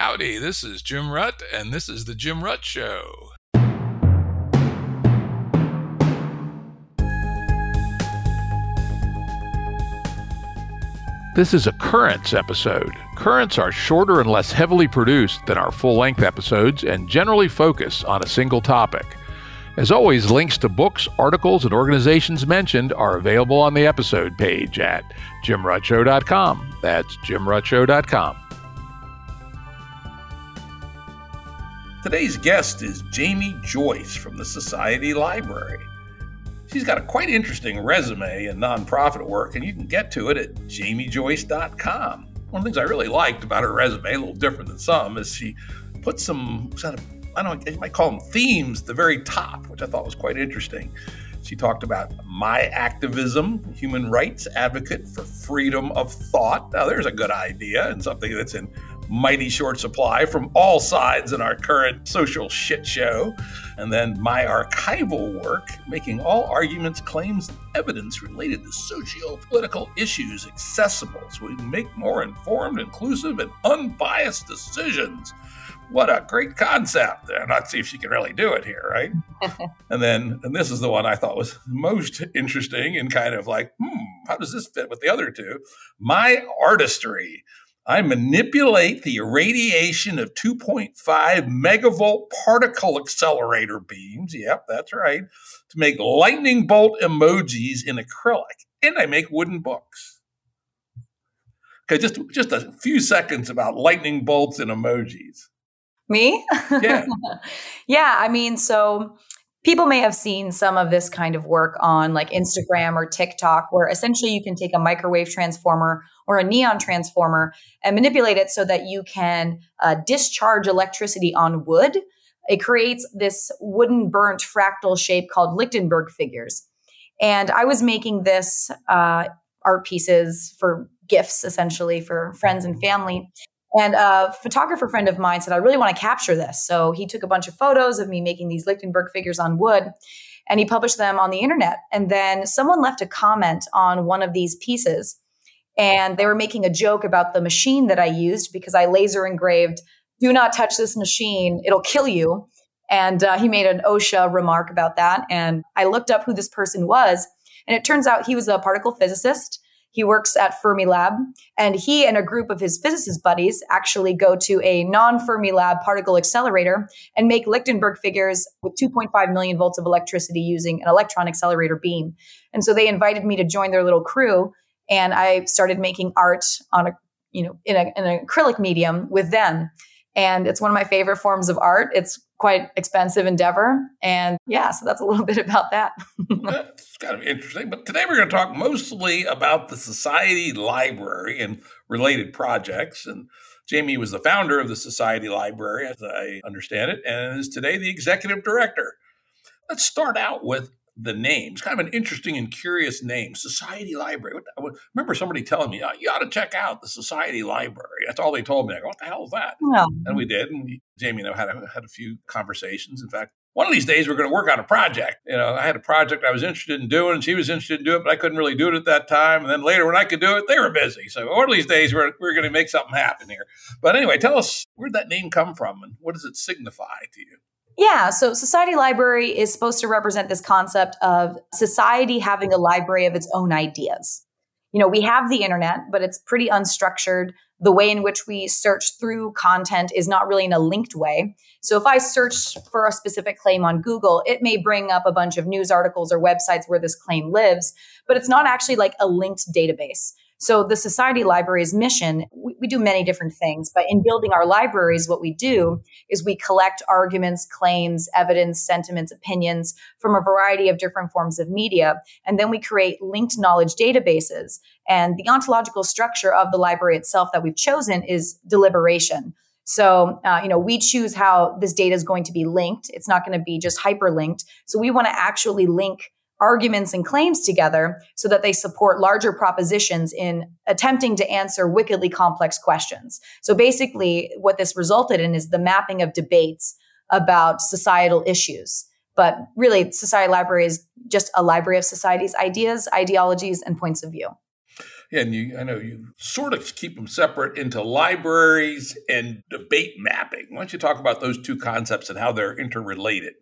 Howdy, this is Jim Rutt, and this is The Jim Rutt Show. This is a Currents episode. Currents are shorter and less heavily produced than our full length episodes and generally focus on a single topic. As always, links to books, articles, and organizations mentioned are available on the episode page at jimruttshow.com. That's jimruttshow.com. Today's guest is Jamie Joyce from the Society Library. She's got a quite interesting resume in nonprofit work, and you can get to it at jamiejoyce.com. One of the things I really liked about her resume, a little different than some, is she put some kind of, I don't know, you might call them themes at the very top, which I thought was quite interesting. She talked about my activism, human rights advocate for freedom of thought. Now, there's a good idea and something that's in mighty short supply from all sides in our current social shit show. And then my archival work, making all arguments, claims, and evidence related to socio political issues accessible so we can make more informed, inclusive, and unbiased decisions. What a great concept. And let's see if she can really do it here, right? and then, and this is the one I thought was most interesting and kind of like, hmm, how does this fit with the other two? My artistry. I manipulate the irradiation of 2.5 megavolt particle accelerator beams. Yep, that's right. To make lightning bolt emojis in acrylic. And I make wooden books. Okay, just, just a few seconds about lightning bolts and emojis. Me? Yeah. yeah, I mean, so people may have seen some of this kind of work on like Instagram or TikTok, where essentially you can take a microwave transformer or a neon transformer and manipulate it so that you can uh, discharge electricity on wood. It creates this wooden burnt fractal shape called Lichtenberg figures. And I was making this uh, art pieces for gifts, essentially for friends and family. And a photographer friend of mine said, I really want to capture this. So he took a bunch of photos of me making these Lichtenberg figures on wood and he published them on the internet. And then someone left a comment on one of these pieces. And they were making a joke about the machine that I used because I laser engraved, do not touch this machine, it'll kill you. And uh, he made an OSHA remark about that. And I looked up who this person was. And it turns out he was a particle physicist he works at Fermilab, and he and a group of his physicist buddies actually go to a non Fermilab particle accelerator and make Lichtenberg figures with 2.5 million volts of electricity using an electron accelerator beam. And so they invited me to join their little crew, and I started making art on a you know in, a, in an acrylic medium with them. And it's one of my favorite forms of art. It's quite expensive endeavor. And yeah, so that's a little bit about that. that's kind of interesting. But today we're going to talk mostly about the Society Library and related projects. And Jamie was the founder of the Society Library, as I understand it, and is today the executive director. Let's start out with the name. It's kind of an interesting and curious name, Society Library. I remember somebody telling me, oh, you ought to check out the Society Library. That's all they told me. I go, what the hell is that? Yeah. And we did. And Jamie and I had a, had a few conversations. In fact, one of these days we're going to work on a project. You know, I had a project I was interested in doing, and she was interested in doing it, but I couldn't really do it at that time. And then later, when I could do it, they were busy. So one of these days we're, we're going to make something happen here. But anyway, tell us where'd that name come from and what does it signify to you? Yeah, so Society Library is supposed to represent this concept of society having a library of its own ideas. You know, we have the internet, but it's pretty unstructured. The way in which we search through content is not really in a linked way. So if I search for a specific claim on Google, it may bring up a bunch of news articles or websites where this claim lives, but it's not actually like a linked database. So the Society Library's mission, we, we, do many different things, but in building our libraries, what we do is we collect arguments, claims, evidence, sentiments, opinions from a variety of different forms of media. And then we create linked knowledge databases. And the ontological structure of the library itself that we've chosen is deliberation. So, uh, you know, we choose how this data is going to be linked. It's not going to be just hyperlinked. So we want to actually link arguments and claims together so that they support larger propositions in attempting to answer wickedly complex questions. So basically, what this resulted in is the mapping of debates about societal issues. But really, Society Library is just a library of society's ideas, ideologies, and points of view. Yeah, and you, I know you sort of keep them separate into libraries and debate mapping. Why don't you talk about those two concepts and how they're interrelated?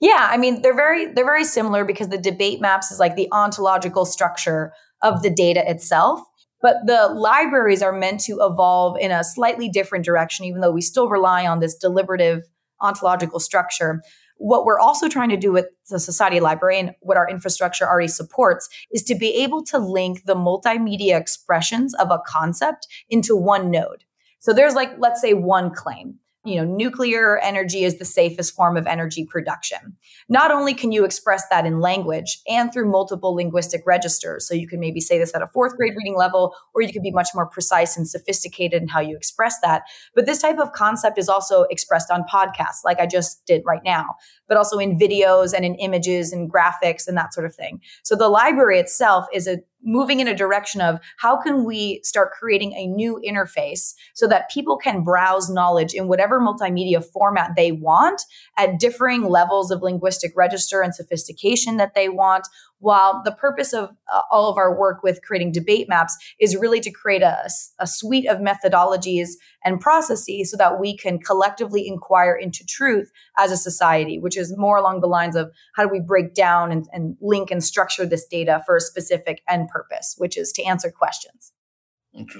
Yeah, I mean they're very they're very similar because the debate maps is like the ontological structure of the data itself. But the libraries are meant to evolve in a slightly different direction, even though we still rely on this deliberative ontological structure. What we're also trying to do with the Society Library and what our infrastructure already supports is to be able to link the multimedia expressions of a concept into one node. So there's like, let's say, one claim you know, nuclear energy is the safest form of energy production. Not only can you express that in language and through multiple linguistic registers, so you can maybe say this at a fourth grade reading level, or you can be much more precise and sophisticated in how you express that. But this type of concept is also expressed on podcasts, like I just did right now, but also in videos and in images and graphics and that sort of thing. So the library itself is a moving in a direction of how can we start creating a new interface so that people can browse knowledge in whatever multimedia format they want at differing levels of linguistic register and sophistication that they want while the purpose of uh, all of our work with creating debate maps is really to create a, a suite of methodologies and processes so that we can collectively inquire into truth as a society, which is more along the lines of how do we break down and, and link and structure this data for a specific end purpose, which is to answer questions.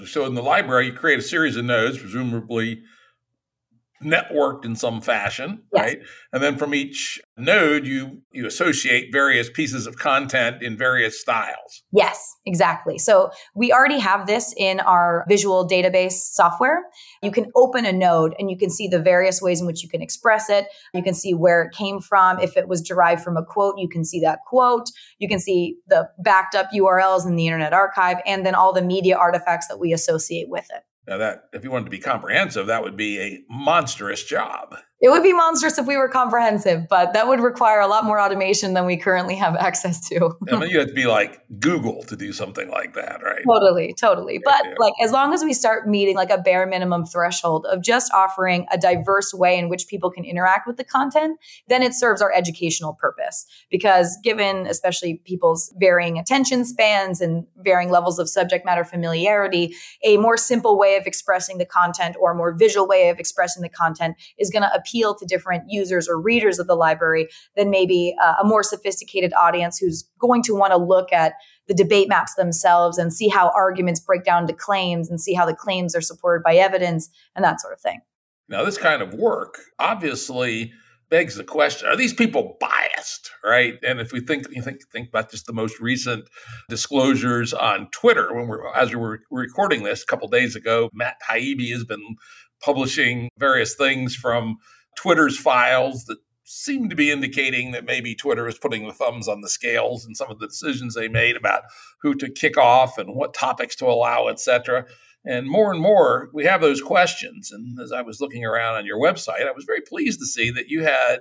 So in the library, you create a series of nodes, presumably networked in some fashion, yes. right? And then from each node, you you associate various pieces of content in various styles. Yes, exactly. So we already have this in our visual database software. You can open a node and you can see the various ways in which you can express it. You can see where it came from. If it was derived from a quote, you can see that quote. You can see the backed up URLs in the Internet Archive and then all the media artifacts that we associate with it. Now that if you wanted to be comprehensive, that would be a monstrous job. It would be monstrous if we were comprehensive, but that would require a lot more automation than we currently have access to. I mean, you have to be like Google to do something like that, right? Totally, totally. But yeah. like as long as we start meeting like a bare minimum threshold of just offering a diverse way in which people can interact with the content, then it serves our educational purpose. Because given especially people's varying attention spans and varying levels of subject matter familiarity, a more simple way of expressing the content or a more visual way of expressing the content is going to appeal appeal to different users or readers of the library than maybe uh, a more sophisticated audience who's going to want to look at the debate maps themselves and see how arguments break down to claims and see how the claims are supported by evidence and that sort of thing. Now, this kind of work obviously begs the question: Are these people biased, right? And if we think you think think about just the most recent disclosures on Twitter, when we're as we were recording this a couple days ago, Matt Taibbi has been publishing various things from Twitter's files that seem to be indicating that maybe Twitter is putting the thumbs on the scales in some of the decisions they made about who to kick off and what topics to allow, et cetera. And more and more, we have those questions. And as I was looking around on your website, I was very pleased to see that you had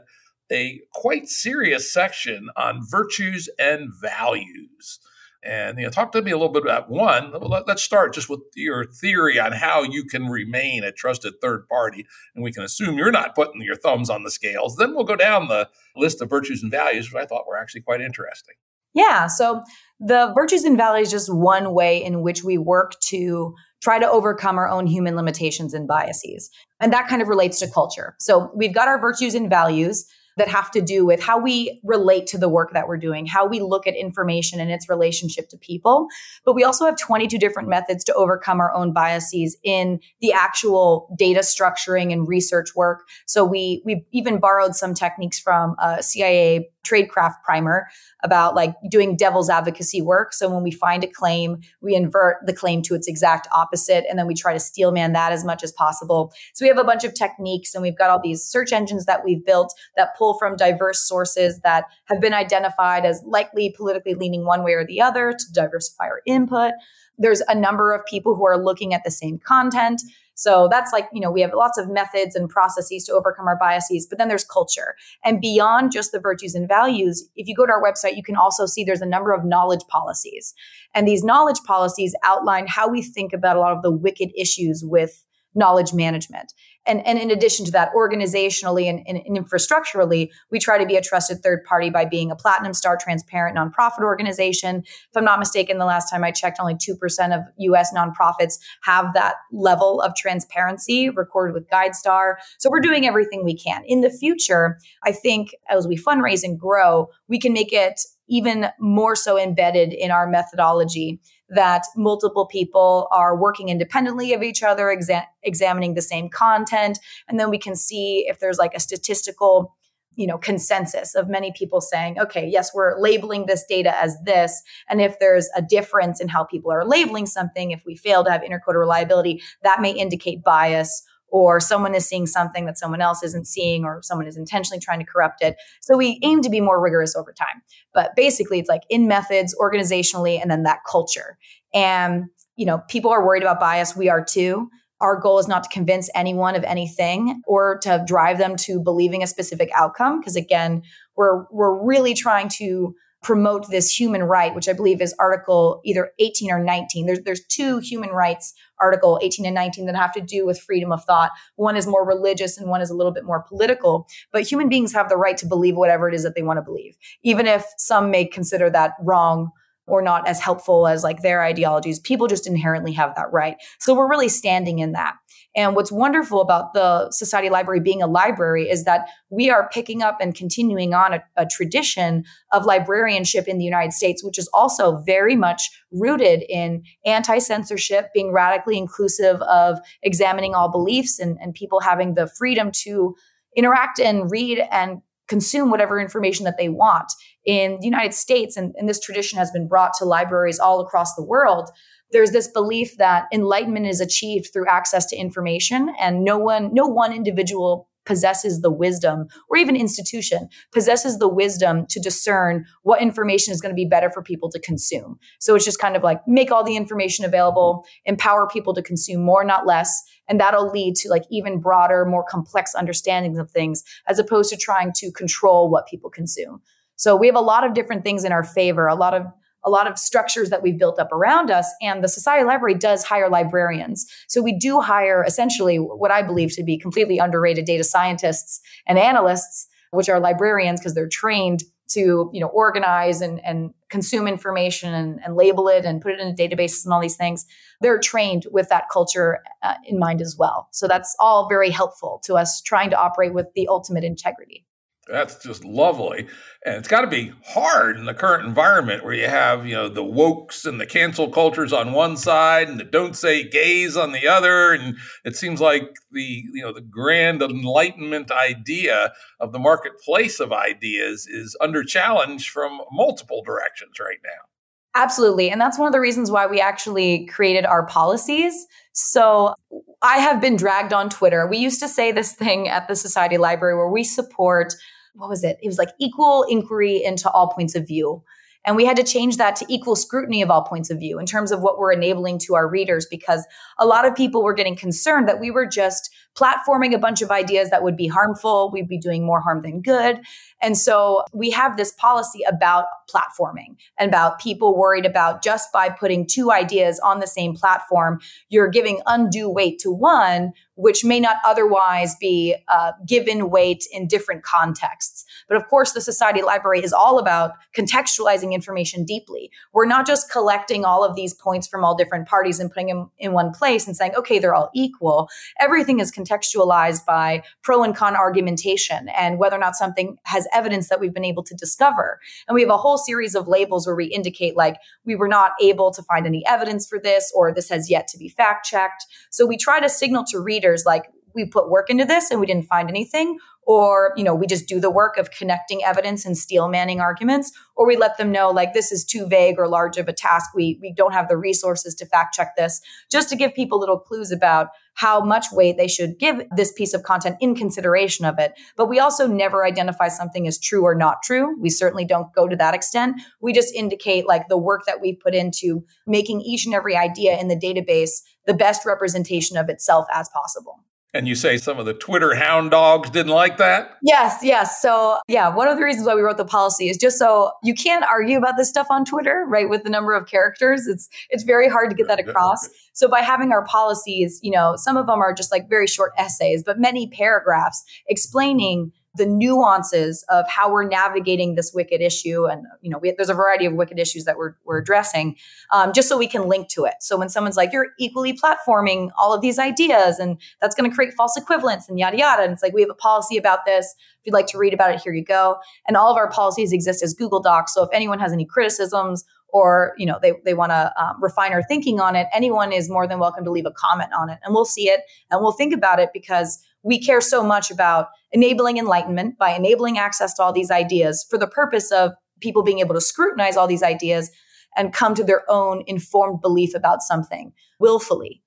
a quite serious section on virtues and values. And you know, talk to me a little bit about one. Let's start just with your theory on how you can remain a trusted third party, and we can assume you're not putting your thumbs on the scales. Then we'll go down the list of virtues and values, which I thought were actually quite interesting. Yeah. So the virtues and values just one way in which we work to try to overcome our own human limitations and biases, and that kind of relates to culture. So we've got our virtues and values that have to do with how we relate to the work that we're doing, how we look at information and its relationship to people. But we also have 22 different methods to overcome our own biases in the actual data structuring and research work. So we we even borrowed some techniques from uh, a CIA tradecraft primer about like doing devil's advocacy work. So when we find a claim, we invert the claim to its exact opposite, and then we try to steelman that as much as possible. So we have a bunch of techniques, and we've got all these search engines that we've built that pull from diverse sources that have been identified as likely politically leaning one way or the other to diversify our input. There's a number of people who are looking at the same content. So that's like, you know, we have lots of methods and processes to overcome our biases, but then there's culture. And beyond just the virtues and values, if you go to our website, you can also see there's a number of knowledge policies. And these knowledge policies outline how we think about a lot of the wicked issues with knowledge management. And, and in addition to that, organizationally and, and, infrastructurally, we try to be a trusted third party by being a platinum star transparent nonprofit organization. If I'm not mistaken, the last time I checked, only 2% of US nonprofits have that level of transparency recorded with GuideStar. So we're doing everything we can. In the future, I think as we fundraise and grow, we can make it even more so embedded in our methodology that multiple people are working independently of each other, exa- examining the same content. And then we can see if there's like a statistical you know consensus of many people saying okay yes we're labeling this data as this and if there's a difference in how people are labeling something if we fail to have intercoder reliability that may indicate bias or someone is seeing something that someone else isn't seeing or someone is intentionally trying to corrupt it so we aim to be more rigorous over time but basically it's like in methods organizationally and then that culture and, you know, people are worried about bias. We are too. Our goal is not to convince anyone of anything or to drive them to believing a specific outcome. Because again, we're we're really trying to promote this human right, which I believe is Article either 18 or 19. There's there's two human rights, Article 18 and 19, that have to do with freedom of thought. One is more religious and one is a little bit more political. But human beings have the right to believe whatever it is that they want to believe, even if some may consider that wrong or not as helpful as like their ideologies. People just inherently have that right. So we're really standing in that. And what's wonderful about the Society Library being a library is that we are picking up and continuing on a, a, tradition of librarianship in the United States, which is also very much rooted in anti censorship, being radically inclusive of examining all beliefs and, and people having the freedom to interact and read and consume whatever information that they want. In the United States, and, and this tradition has been brought to libraries all across the world, there's this belief that enlightenment is achieved through access to information and no one no one individual possesses the wisdom or even institution possesses the wisdom to discern what information is going to be better for people to consume. So it's just kind of like make all the information available empower people to consume more not less and that'll lead to like even broader more complex understandings of things as opposed to trying to control what people consume. So we have a lot of different things in our favor a lot of a lot of structures that we've built up around us. And the Society Library does hire librarians. So we do hire essentially what I believe to be completely underrated data scientists and analysts, which are librarians because they're trained to you know organize and, and consume information and, and, label it and put it in databases and all these things they're trained with that culture uh, in mind as well so that's all very helpful to us trying to operate with the ultimate integrity that's just lovely. And it's got to be hard in the current environment where you have, you know, the wokes and the cancel cultures on one side and the don't say gays on the other. And it seems like the, you know, the grand enlightenment idea of the marketplace of ideas is under challenge from multiple directions right now. Absolutely. And that's one of the reasons why we actually created our policies. So I have been dragged on Twitter. We used to say this thing at the Society Library where we support what was it? It was like equal inquiry into all points of view. And we had to change that to equal scrutiny of all points of view in terms of what we're enabling to our readers, because a lot of people were getting concerned that we were just platforming a bunch of ideas that would be harmful. We'd be doing more harm than good. And so we have this policy about platforming and about people worried about just by putting two ideas on the same platform, you're giving undue weight to one, which may not otherwise be uh, given weight in different contexts. But of course, the Society Library is all about contextualizing information deeply. We're not just collecting all of these points from all different parties and putting them in one place and saying, okay, they're all equal. Everything is contextualized by pro and con argumentation and whether or not something has evidence that we've been able to discover. And we have a whole series of labels where we indicate, like, we were not able to find any evidence for this, or this has yet to be fact checked. So we try to signal to readers, like, we put work into this and we didn't find anything or you know we just do the work of connecting evidence and steel manning arguments or we let them know like this is too vague or large of a task. We we don't have the resources to fact check this just to give people little clues about how much weight they should give this piece of content in consideration of it. But we also never identify something as true or not true. We certainly don't go to that extent. We just indicate like the work that we've put into making each and every idea in the database the best representation of itself as possible And you say some of the Twitter hound dogs didn't like that? Yes, yes. So, yeah, one of the reasons why we wrote the policy is just so you can't argue about this stuff on Twitter, right? With the number of characters, it's it's very hard to get that across. So, by having our policies, you know, some of them are just like very short essays, but many paragraphs explaining the nuances of how we're navigating this wicked issue and you know we, there's a variety of wicked issues that we're, we're addressing um, just so we can link to it. So when someone's like you're equally platforming all of these ideas and that's going to create false equivalence and yada yada and it's like we have a policy about this. If you'd like to read about it here you go. And all of our policies exist as google docs so if anyone has any criticisms or you know they, they want to um, refine our thinking on it anyone is more than welcome to leave a comment on it and we'll see it and we'll think about it because we care so much about enabling enlightenment by enabling access to all these ideas for the purpose of people being able to scrutinize all these ideas and come to their own informed belief about something willfully,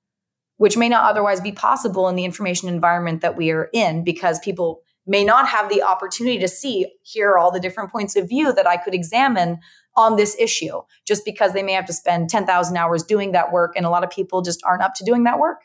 which may not otherwise be possible in the information environment that we are in because people may not have the opportunity to see here all the different points of view that I could examine on this issue just because they may have to spend 10,000 hours doing that work and a lot of people just aren't up to doing that work.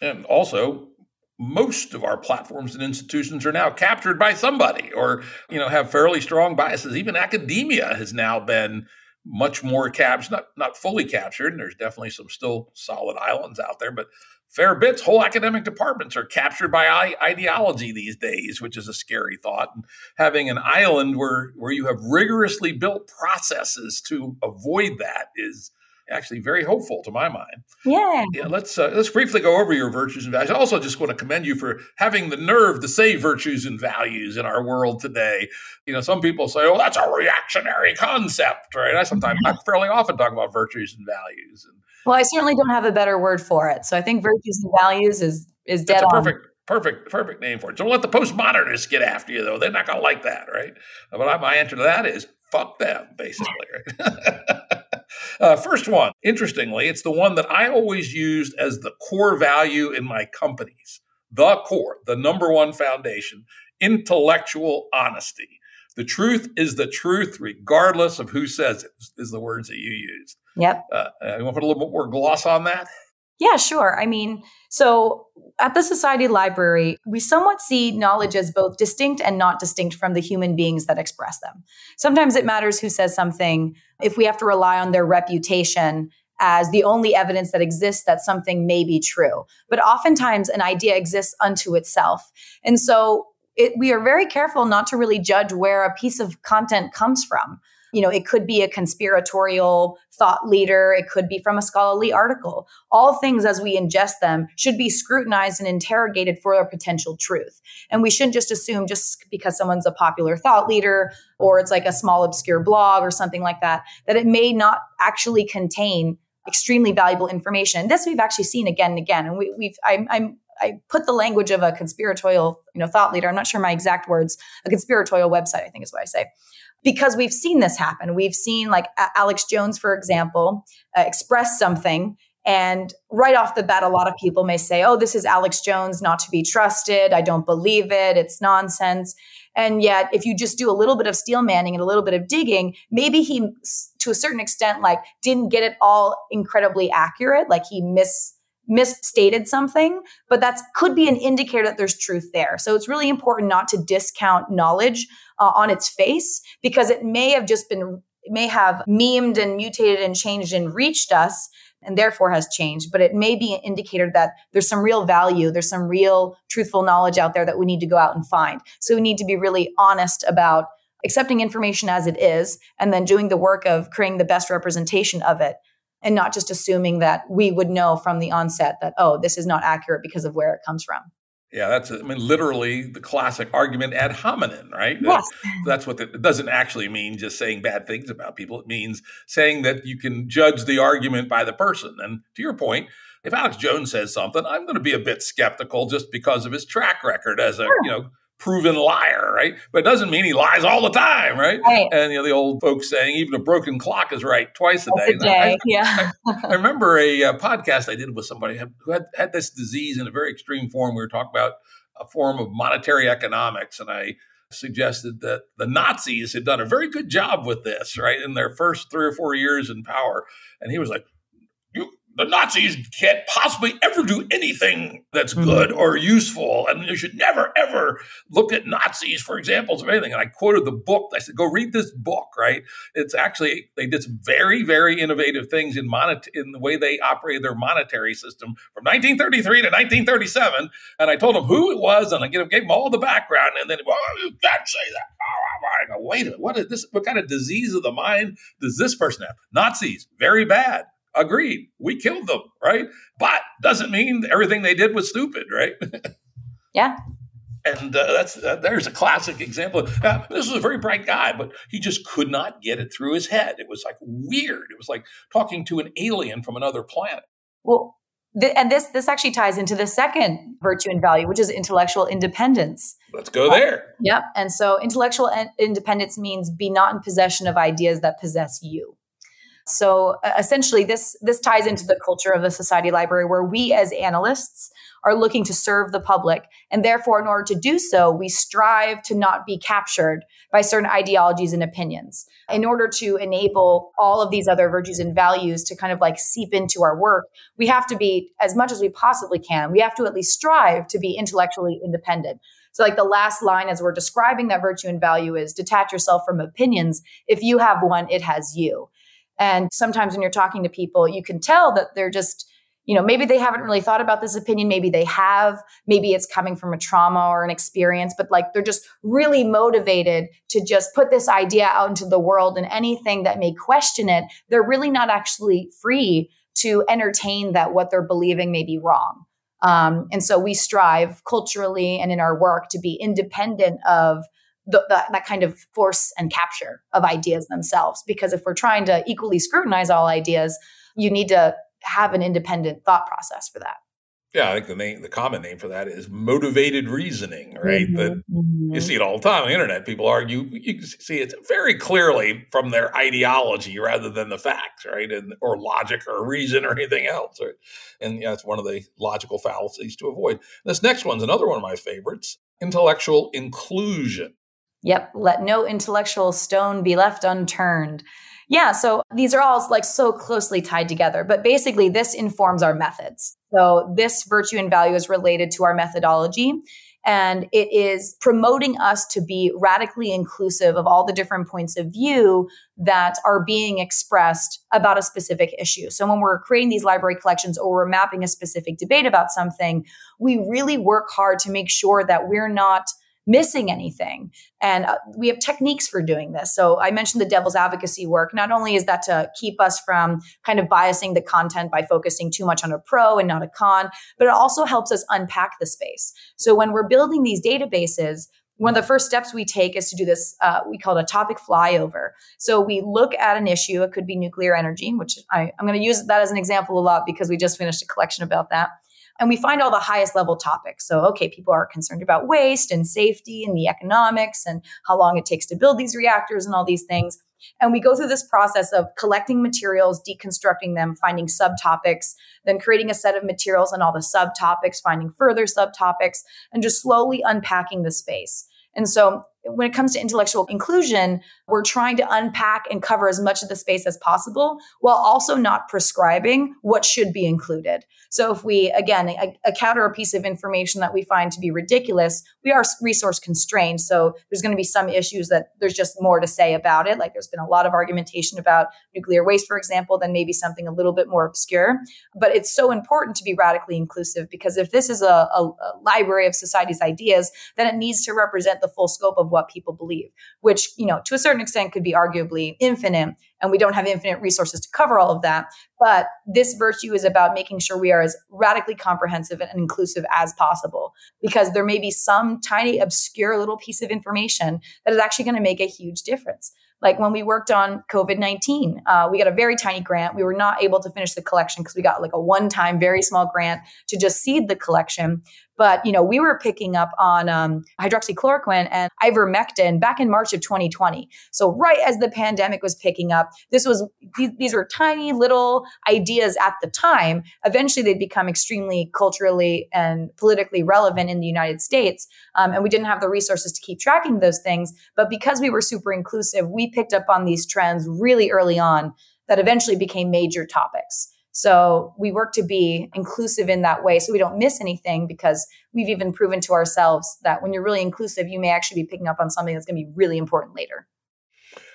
And also, most of our platforms and institutions are now captured by somebody or you know have fairly strong biases. Even academia has now been much more captured not not fully captured and there's definitely some still solid islands out there but fair bits. Whole academic departments are captured by ideology these days which is a scary thought. And having an island where where you have rigorously built processes to avoid that is actually very hopeful to my mind. Yeah. yeah let's uh, let's briefly go over your virtues and values. I also just want to commend you for having the nerve to say virtues and values in our world today. You know, some people say, "Oh, that's a reactionary concept," right? I sometimes, I fairly often talk about virtues and values. And, well, I certainly don't have a better word for it. So I think virtues and values is is dead a on. Perfect perfect, perfect name for it. Don't let the postmodernists get after you, though. They're not going to like that, right? But my answer to that is fuck them, basically. Right? Uh, first one, interestingly, it's the one that I always used as the core value in my companies. The core, the number one foundation, intellectual honesty. The truth is the truth, regardless of who says it, is the words that you used. Yep. Uh, uh you want to put a little bit more gloss on that? Yeah, sure. I mean, so at the Society Library, we somewhat see knowledge as both distinct and not distinct from the human beings that express them. Sometimes it matters who says something if we have to rely on their reputation as the only evidence that exists that something may be true. But oftentimes, an idea exists unto itself. And so it, we are very careful not to really judge where a piece of content comes from you know, it could be a conspiratorial thought leader, it could be from a scholarly article. All things as we ingest them should be scrutinized and interrogated for their potential truth. And we shouldn't just assume just because someone's a popular thought leader or it's like a small obscure blog or something like that, that it may not actually contain extremely valuable information. And this we've actually seen again and again. And we, have I'm, I'm I put the language of a conspiratorial, you know, thought leader. I'm not sure my exact words. A conspiratorial website, I think is what I say because we've seen this happen. We've seen like Alex Jones, for example, uh, express something. And right off the bat, a lot of people may say, oh, this is Alex Jones, not to be trusted. I don't believe it. It's nonsense. And yet, if you just do a little bit of steel manning and a little bit of digging, maybe he, to a certain extent, like didn't get it all incredibly accurate. Like he miss misstated something, but that could be an indicator that there's truth there. So it's really important not to discount knowledge uh, on its face because it may have just been may have memed and mutated and changed and reached us and therefore has changed but it may be an indicator that there's some real value there's some real truthful knowledge out there that we need to go out and find so we need to be really honest about accepting information as it is and then doing the work of creating the best representation of it and not just assuming that we would know from the onset that oh this is not accurate because of where it comes from yeah, that's I mean literally the classic argument ad hominem, right? Yes. that's what the, it doesn't actually mean just saying bad things about people. It means saying that you can judge the argument by the person. And to your point, if Alex Jones says something, I'm going to be a bit skeptical just because of his track record as a, sure. you know, proven liar, right? But it doesn't mean he lies all the time, right? right. And you know the old folks saying even a broken clock is right twice a day. A day. I, yeah. I, I, remember a, a, uh, podcast I did with somebody who had, had this disease in a very extreme form. We were talking about a form of monetary economics, and I suggested that the Nazis had done a very good job with this, right, in their first three or four years in power. And he was like, the Nazis can't possibly ever do anything that's mm-hmm. good or useful. And you should never, ever look at Nazis for examples of anything. And I quoted the book. I said, go read this book, right? It's actually, they did some very, very innovative things in, monet- in the way they operated their monetary system from 1933 to 1937. And I told them who it was and I gave them all the background. And then, well, you can't say that. Oh, I go, wait a minute, what is this? What kind of disease of the mind does this person have? Nazis, very bad agreed. We killed them, right? But doesn't mean everything they did was stupid, right? yeah. And uh, that's uh, there's a classic example. Uh, this was a very bright guy, but he just could not get it through his head. It was like weird. It was like talking to an alien from another planet. Well, th- and this this actually ties into the second virtue and value, which is intellectual independence. Let's go there. Yep. And so intellectual independence means be not in possession of ideas that possess you. So uh, essentially, this this ties into the culture of the Society Library, where we as analysts are looking to serve the public, and therefore, in order to do so, we strive to not be captured by certain ideologies and opinions. In order to enable all of these other virtues and values to kind of like seep into our work, we have to be as much as we possibly can. We have to at least strive to be intellectually independent. So, like the last line as we're describing that virtue and value is detach yourself from opinions. If you have one, it has you. And sometimes when you're talking to people, you can tell that they're just, you know, maybe they haven't really thought about this opinion. Maybe they have. Maybe it's coming from a trauma or an experience, but like they're just really motivated to just put this idea out into the world and anything that may question it, they're really not actually free to entertain that what they're believing may be wrong. Um, and so we strive culturally and in our work to be independent of the, the, that kind of force and capture of ideas themselves. Because if we're trying to equally scrutinize all ideas, you need to have an independent thought process for that. Yeah, I think the name, the common name for that is motivated reasoning, right? Mm-hmm, that mm-hmm. you see it all the time on the internet. People argue, you see it very clearly from their ideology rather than the facts, right? And or logic or reason or anything else. Right? And yeah, it's one of the logical fallacies to avoid. This next one's another one of my favorites: intellectual inclusion. Yep. Let no intellectual stone be left unturned. Yeah. So these are all like so closely tied together, but basically this informs our methods. So this virtue and value is related to our methodology and it is promoting us to be radically inclusive of all the different points of view that are being expressed about a specific issue. So when we're creating these library collections or we're mapping a specific debate about something, we really work hard to make sure that we're not missing anything. And uh, we have techniques for doing this. So I mentioned the devil's advocacy work. Not only is that to keep us from kind of biasing the content by focusing too much on a pro and not a con, but it also helps us unpack the space. So when we're building these databases, one of the first steps we take is to do this uh, we call it a topic flyover so we look at an issue it could be nuclear energy which I, i'm going to use that as an example a lot because we just finished a collection about that and we find all the highest level topics. So, okay, people are concerned about waste and safety and the economics and how long it takes to build these reactors and all these things. And we go through this process of collecting materials, deconstructing them, finding subtopics, then creating a set of materials on all the subtopics, finding further subtopics, and just slowly unpacking the space. And so when it comes to intellectual inclusion, we're trying to unpack and cover as much of the space as possible while also not prescribing what should be included. So if we, again, encounter a piece of information that we find to be ridiculous, we are resource constrained. So there's going to be some issues that there's just more to say about it. Like there's been a lot of argumentation about nuclear waste, for example, than maybe something a little bit more obscure. But it's so important to be radically inclusive because if this is a, a, a library of society's ideas, then it needs to represent the full scope of what people believe, which, you know, to a certain extent could be arguably infinite. And we don't have infinite resources to cover all of that. But this virtue is about making sure we are as radically comprehensive and inclusive as possible, because there may be some tiny, obscure little piece of information that is actually going to make a huge difference. Like when we worked on COVID 19, uh, we got a very tiny grant. We were not able to finish the collection because we got like a one time, very small grant to just seed the collection. But you know, we were picking up on um, hydroxychloroquine and ivermectin back in March of 2020. So right as the pandemic was picking up, this was these, were tiny little ideas at the time. Eventually, they'd become extremely culturally and politically relevant in the United States, um, and we didn't have the resources to keep tracking those things. But because we were super inclusive, we picked up on these trends really early on that eventually became major topics. So we work to be inclusive in that way so we don't miss anything because we've even proven to ourselves that when you're really inclusive, you may actually be picking up on something that's going to be really important later.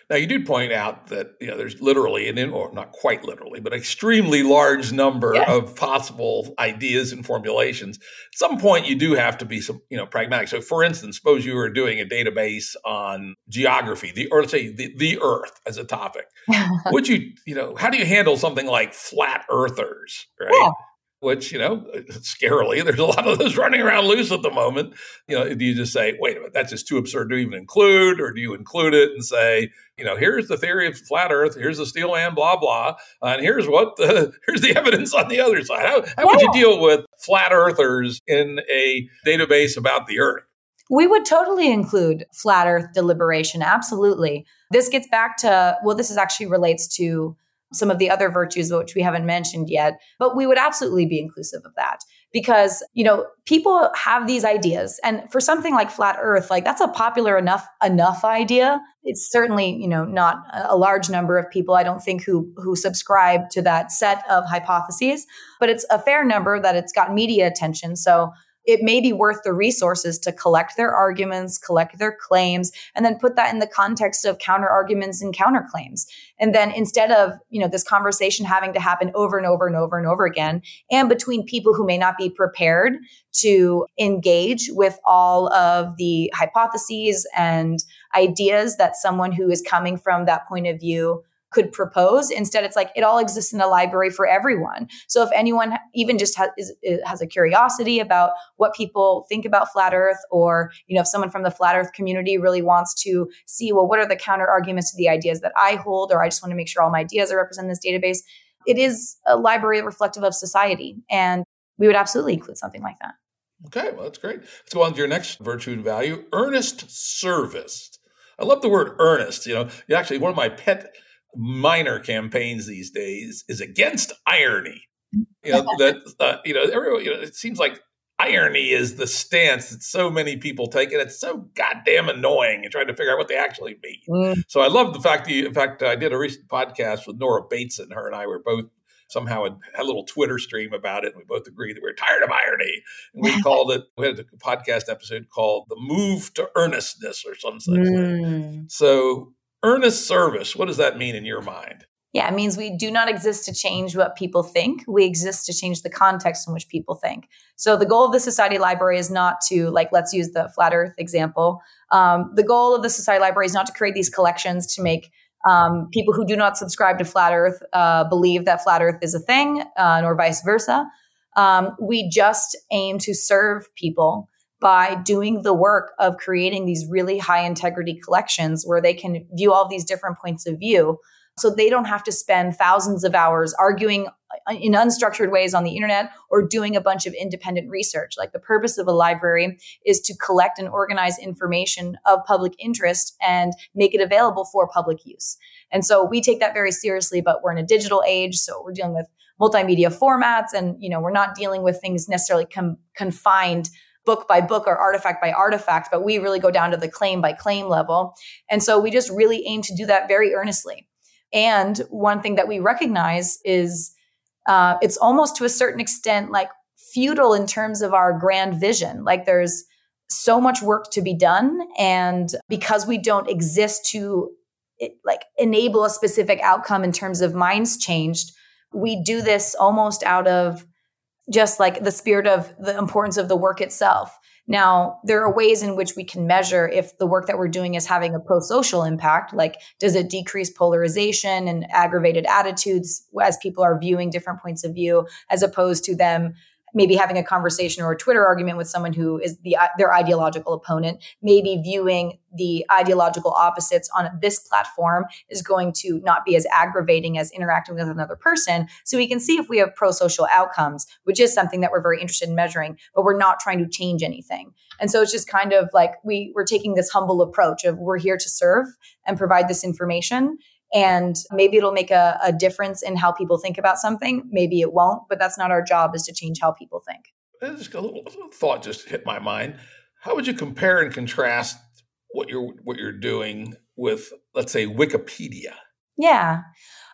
Now, you do point out that you know there's literally an, or not quite literally, but extremely large number yeah. of possible ideas and formulations. At some point, you do have to be some you know pragmatic. So, for instance, suppose you were doing a database on geography, the or let's say the, the Earth as a topic. Would you you know how do you handle something like flat earthers, right? Yeah which, you know, scarily, there's a lot of those running around loose at the moment. You know, do you just say, wait a minute, that's just too absurd to even include? Or do you include it and say, you know, here's the theory of flat Earth, here's the steel man, blah, blah, and here's what the, here's the evidence on the other side. How, how would you deal with flat earthers in a database about the Earth? We would totally include flat Earth deliberation. Absolutely. This gets back to, well, this is actually relates to some of the other virtues which we haven't mentioned yet but we would absolutely be inclusive of that. Because you know people have these ideas and for something like flat earth like that's a popular enough enough idea. It's certainly you know not a large number of people i don't think who who subscribe to that set of hypotheses but it's a fair number that it's got media attention. So it may be worth the resources to collect their arguments, collect their claims, and then put that in the context of counter arguments and counterclaims. And then instead of, you know, this conversation having to happen over and over and over and over again, and between people who may not be prepared to engage with all of the hypotheses and ideas that someone who is coming from that point of view could propose. Instead, it's like it all exists in a library for everyone. So if anyone even just has, is, has a curiosity about what people think about flat Earth, or you know, if someone from the flat Earth community really wants to see, well, what are the counter arguments to the ideas that I hold, or I just want to make sure all my ideas are represented in this database. It is a library reflective of society, and we would absolutely include something like that. Okay, well, that's great. Let's go on to your next virtue and value: earnest service. I love the word earnest. You know, actually one of my pet minor campaigns these days is against irony. You know that uh, you know everyone. You know, it seems like irony is the stance that so many people take, and it's so goddamn annoying and trying to figure out what they actually mean. Mm. So I love the fact that, you, in fact, I did a recent podcast with Nora Bateson. Her and I were both somehow had, had a little Twitter stream about it. And we both agreed that we are tired of irony. And we called it, we had a podcast episode called The Move to Earnestness or something. Mm. So Earnest service, what does that mean in your mind? Yeah, it means we do not exist to change what people think. We exist to change the context in which people think. So the goal of the Society Library is not to, like, let's use the flat Earth example. Um, the goal of the Society Library is not to create these collections to make um, people who do not subscribe to flat Earth uh, believe that flat Earth is a thing, uh, nor vice versa. Um, we just aim to serve people by doing the work of creating these really high integrity collections where they can view all these different points of view so they don't have to spend thousands of hours arguing uh, in unstructured ways on the internet or doing a bunch of independent research. Like the purpose of a library is to collect and organize information of public interest and make it available for public use. And so we take that very seriously, but we're in a digital age, so we're dealing with multimedia formats and you know, we're not dealing with things necessarily com- confined book by book or artifact by artifact, but we really go down to the claim by claim level. And so we just really aim to do that very earnestly. And one thing that we recognize is uh, it's almost to a certain extent like futile in terms of our grand vision. Like there's so much work to be done. And because we don't exist to like enable a specific outcome in terms of minds changed, we do this almost out of just like the spirit of the importance of the work itself. Now, there are ways in which we can measure if the work that we're doing is having a pro social impact. Like, does it decrease polarization and aggravated attitudes as people are viewing different points of view, as opposed to them maybe having a conversation or a Twitter argument with someone who is the uh, their ideological opponent, maybe viewing the ideological opposites on this platform is going to not be as aggravating as interacting with another person. So we can see if we have pro-social outcomes, which is something that we're very interested in measuring, but we're not trying to change anything. And so it's just kind of like we we're taking this humble approach of we're here to serve and provide this information and maybe it'll make a, a difference in how people think about something. Maybe it won't, but that's not our job is to change how people think. Just a little thought just hit my mind. How would you compare and contrast what you're what you're doing with, let's say, Wikipedia? Yeah.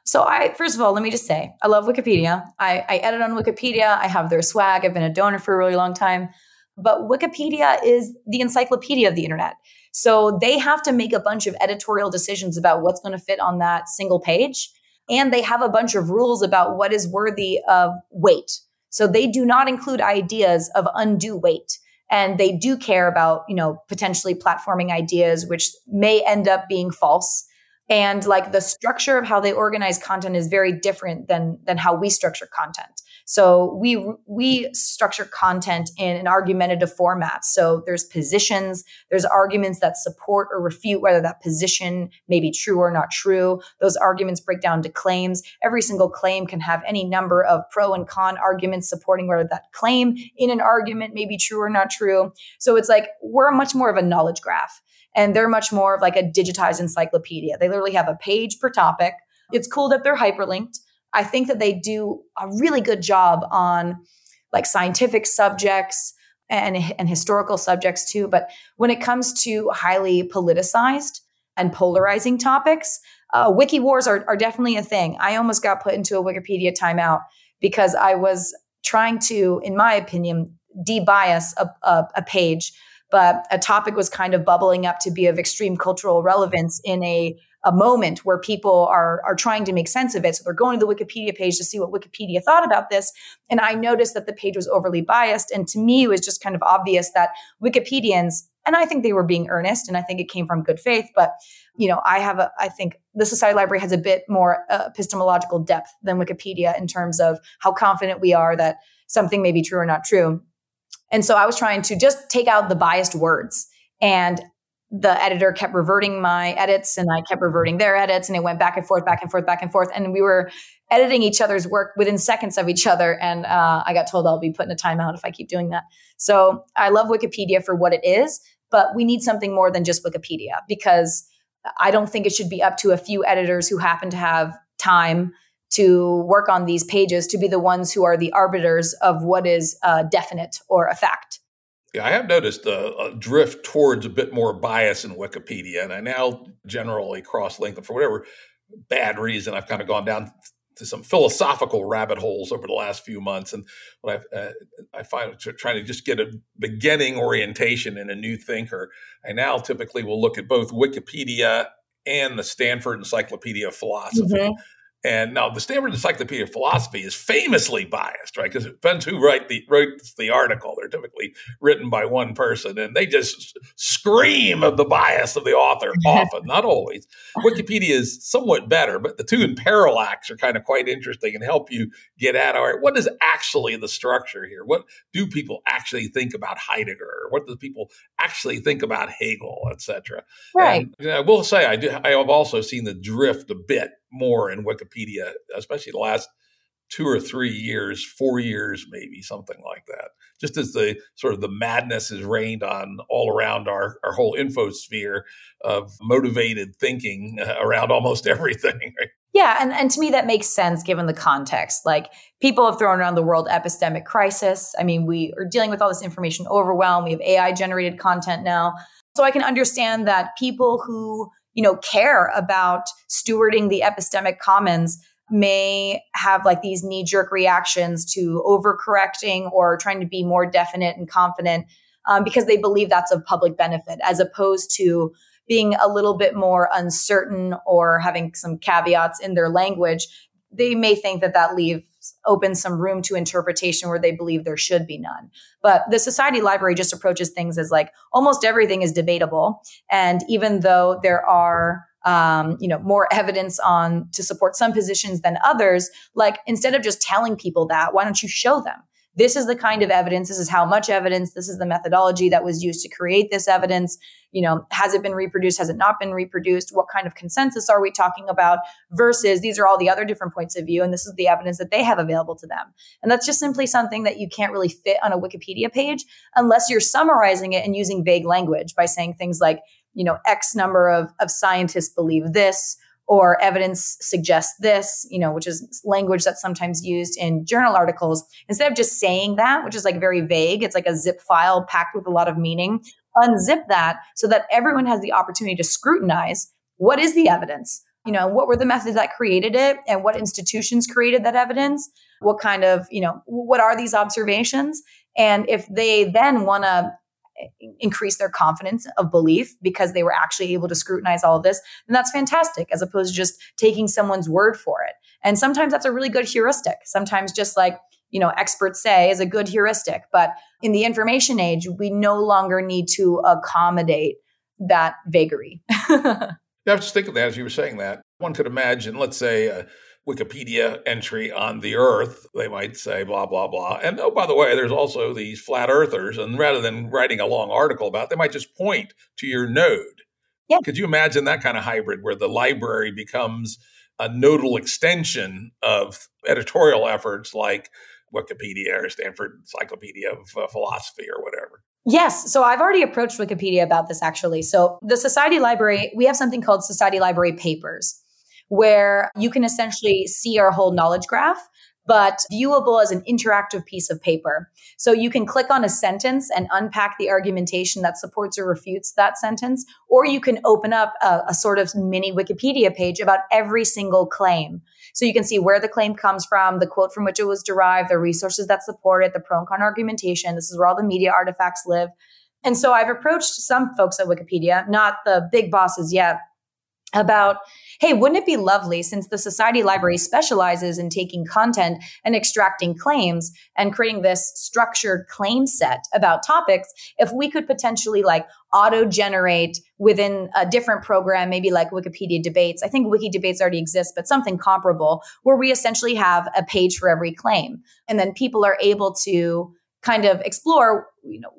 So I first of all, let me just say, I love Wikipedia. I, I edit on Wikipedia. I have their swag. I've been a donor for a really long time. But Wikipedia is the encyclopedia of the internet. So they have to make a bunch of editorial decisions about what's going to fit on that single page. And they have a bunch of rules about what is worthy of weight. So they do not include ideas of undue weight. And they do care about, you know, potentially platforming ideas, which may end up being false and like the structure of how they organize content is very different than than how we structure content so we we structure content in an argumentative format so there's positions there's arguments that support or refute whether that position may be true or not true those arguments break down to claims every single claim can have any number of pro and con arguments supporting whether that claim in an argument may be true or not true so it's like we're much more of a knowledge graph and they're much more of like a digitized encyclopedia. They literally have a page per topic. It's cool that they're hyperlinked. I think that they do a really good job on like scientific subjects and, and historical subjects too. But when it comes to highly politicized and polarizing topics, uh, wiki wars are, are definitely a thing. I almost got put into a Wikipedia timeout because I was trying to, in my opinion, debias a, a, a page but a topic was kind of bubbling up to be of extreme cultural relevance in a a moment where people are are trying to make sense of it. So they're going to the Wikipedia page to see what Wikipedia thought about this. And I noticed that the page was overly biased. And to me, it was just kind of obvious that Wikipedians, and I think they were being earnest, and I think it came from good faith. But you know, I have a, I think the Society Library has a bit more uh, epistemological depth than Wikipedia in terms of how confident we are that something may be true or not true. And so I was trying to just take out the biased words. And the editor kept reverting my edits and I kept reverting their edits and it went back and forth, back and forth, back and forth. And we were editing each other's work within seconds of each other. And uh, I got told I'll be put in a timeout if I keep doing that. So I love Wikipedia for what it is, but we need something more than just Wikipedia because I don't think it should be up to a few editors who happen to have time to work on these pages to be the ones who are the arbiters of what is uh, definite or a fact. Yeah, I have noticed a, a, drift towards a bit more bias in Wikipedia, and I now generally cross link them for whatever bad reason. I've kind of gone down to some philosophical rabbit holes over the last few months, and what I, uh, I find trying to just get a beginning orientation in a new thinker. I now typically will look at both Wikipedia and the Stanford Encyclopedia of Philosophy. Mm-hmm. And now the Stanford Encyclopedia of Philosophy is famously biased, right? Because it depends who write the writes the article. They're typically written by one person, and they just scream of the bias of the author. Often, not always. Wikipedia is somewhat better, but the two in parallax are kind of quite interesting and help you get at all right. What is actually the structure here? What do people actually think about Heidegger? What do people actually think about Hegel, etc.? Right. And I will say I do. I have also seen the drift a bit more in Wikipedia, especially the last two or three years, four years, maybe something like that. Just as the sort of the madness is reigned on all around our, our whole infosphere of motivated thinking uh, around almost everything. Right? Yeah, and, and to me that makes sense given the context. Like people have thrown around the world epistemic crisis. I mean, we are dealing with all this information overwhelm. We have AI generated content now. So I can understand that people who you know, care about stewarding the epistemic commons may have like these knee jerk reactions to overcorrecting or trying to be more definite and confident um, because they believe that's of public benefit, as opposed to being a little bit more uncertain or having some caveats in their language. They may think that that leaves open some room to interpretation where they believe there should be none. But the Society Library just approaches things as like almost everything is debatable. And even though there are um, you know more evidence on to support some positions than others like instead of just telling people that why don't you show them this is the kind of evidence this is how much evidence this is the methodology that was used to create this evidence. You know has it been reproduced? Has it not been reproduced? What kind of consensus are we talking about? Versus these are all the other different points of view and this is the evidence that they have available to them. And that's just simply something that you can't really fit on a wikipedia page unless you're summarizing it and using vague language by saying things like you know x number of, of scientists believe this or evidence suggests this, you know, which is language that's sometimes used in journal articles. Instead of just saying that, which is like very vague, it's like a zip file packed with a lot of meaning, unzip that so that everyone has the opportunity to scrutinize what is the evidence? you know, what were the methods that created it and what institutions created that evidence? What kind of, you know, what are these observations? And if they then want to increase their confidence of belief because they were actually able to scrutinize all of this, then that's fantastic as opposed to just taking someone's word for it. And sometimes that's a really good heuristic. Sometimes just like, you know, experts say is a good heuristic. But in the information age, we no longer need to accommodate that vagary. yeah, I was just thinking that as you were saying that. One could imagine, let's say, a Wikipedia entry on the Earth. They might say blah blah blah. And oh, by the way, there's also these flat earthers. And rather than writing a long article about, it, they might just point to your node. Yeah. Could you imagine that kind of hybrid where the library becomes a nodal extension of editorial efforts like Wikipedia or Stanford Encyclopedia of uh, Philosophy or whatever? Yes. So I've already approached Wikipedia about this actually. So the Society Library, we have something called Society Library Papers, where you can essentially see our whole knowledge graph but viewable as an interactive piece of paper. So you can click on a sentence and unpack the argumentation that supports or refutes that sentence, or you can open up a, a, sort of mini Wikipedia page about every single claim. So you can see where the claim comes from, the quote from which it was derived, the resources that support it, the pro and con argumentation. This is where all the media artifacts live. And so I've approached some folks at Wikipedia, not the big bosses yet, about hey, wouldn't it be lovely since the Society Library specializes in taking content and extracting claims and creating this structured claim set about topics, if we could potentially like auto generate within a different program, maybe like Wikipedia debates. I think Wiki debates already exists, but something comparable where we essentially have a page for every claim. And then people are able to kind of explore, you know,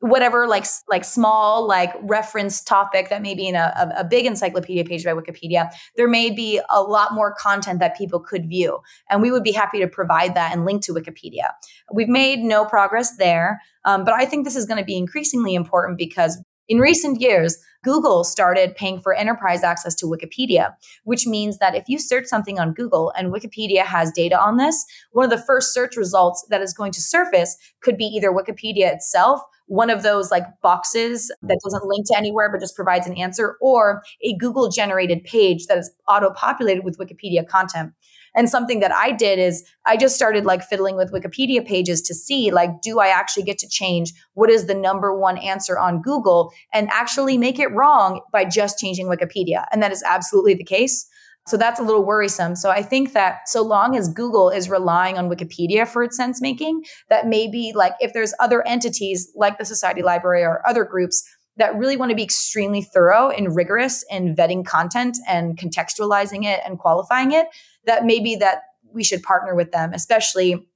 whatever like like small like reference topic that may be in a, a, big encyclopedia page by wikipedia there may be a lot more content that people could view and we would be happy to provide that and link to wikipedia. We've made no progress there um, but i think this is going to be increasingly important because in recent years, Google started paying for enterprise access to Wikipedia, which means that if you search something on Google and Wikipedia has data on this, one of the first search results that is going to surface could be either Wikipedia itself, one of those like boxes that mm-hmm. doesn't link to anywhere but just provides an answer, or a Google generated page that is auto populated with Wikipedia content. And something that I did is I just started like fiddling with Wikipedia pages to see like, do I actually get to change what is the number one answer on Google and actually make it wrong by just changing Wikipedia? And that is absolutely the case. So that's a little worrisome. So I think that so long as Google is relying on Wikipedia for its sense making, that maybe like if there's other entities like the Society Library or other groups that really want to be extremely thorough and rigorous in vetting content and contextualizing it and qualifying it, that maybe that we should partner with them, especially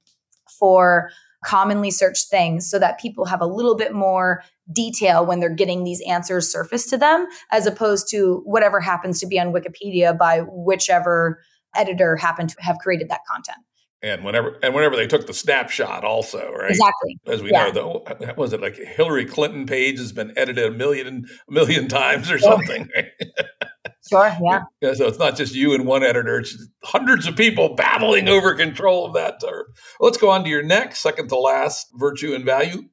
for commonly searched things so that people have a little bit more detail when they're getting these answers surfaced to them as opposed to whatever happens to be on Wikipedia by whichever editor happened to have created that content. And whenever and whenever they took the snapshot also right? Exactly. As we yeah. know though was it like hillary clinton page has been edited a million a million times or something sure yeah. yeah so it's not just you and one editor it's hundreds of people battling over control of that term. let's go on to your next second to last virtue and value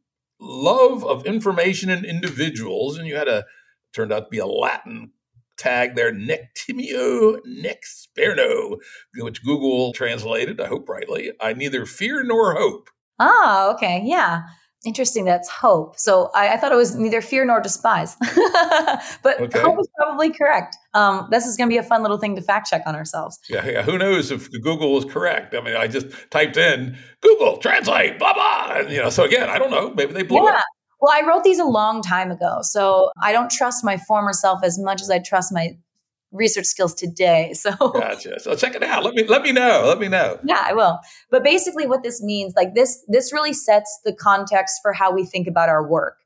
love of information and individuals and you had a turned out to be a latin tag there, Nectimio Nexperno, which Google translated, I hope rightly. I neither fear nor hope. Oh, okay. Yeah. Interesting. That's hope. So I, I thought it was neither fear nor despise, but okay. hope is probably correct. Um, this is going to be a fun little thing to fact check on ourselves. Yeah, yeah. Who knows if Google was correct? I mean, I just typed in Google translate, blah blah, and you know. So again, I don't know. Maybe they blew yeah. it. Well, I wrote these a long time ago. So I don't trust my former self as much as I trust my research skills today. So gotcha. So check it out. Let me let me know. Let me know. Yeah, I will. But basically what this means, like this, this really sets the context for how we think about our work.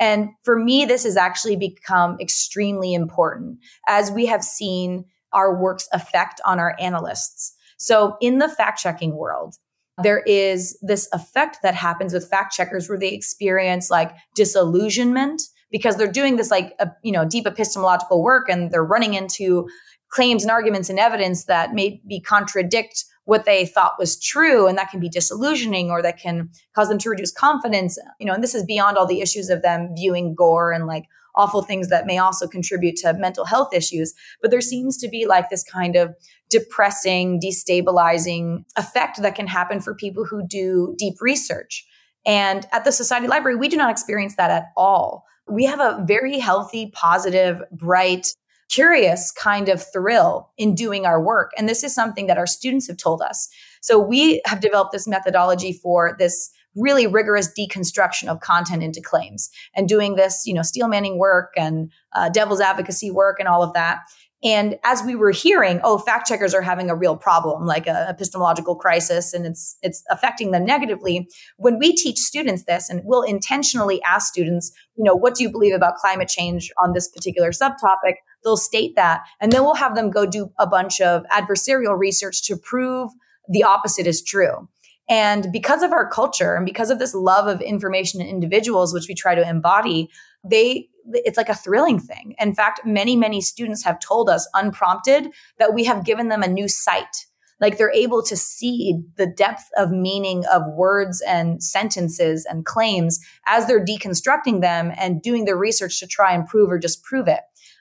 And for me, this has actually become extremely important as we have seen our work's effect on our analysts. So in the fact checking world, there is this effect that happens with fact checkers where they experience like disillusionment because they're doing this like a, you know deep epistemological work and they're running into claims and arguments and evidence that maybe contradict what they thought was true and that can be disillusioning or that can cause them to reduce confidence you know and this is beyond all the issues of them viewing gore and like awful things that may also contribute to mental health issues. But there seems to be like this kind of depressing destabilizing effect that can happen for people who do deep research and at the society library we do not experience that at all we have a very healthy positive bright curious kind of thrill in doing our work. And this is something that our students have told us. So we have developed this methodology for this really rigorous deconstruction of content into claims and doing this, you know, steel manning work and uh, devil's advocacy work and all of that. And as we were hearing, oh, fact checkers are having a real problem, like a epistemological crisis, and it's it's affecting them negatively. When we teach students this, and we'll intentionally ask students, you know, what do you believe about climate change on this particular subtopic? They'll state that, and then we'll have them go do a bunch of adversarial research to prove the opposite is true. And because of our culture and because of this love of information in individuals, which we try to embody, they it's like a thrilling thing. In fact, many, many students have told us unprompted that we have given them a new sight. Like they're able to see the depth of meaning of words and sentences and claims as they're deconstructing them and doing the research to try and prove or disprove it.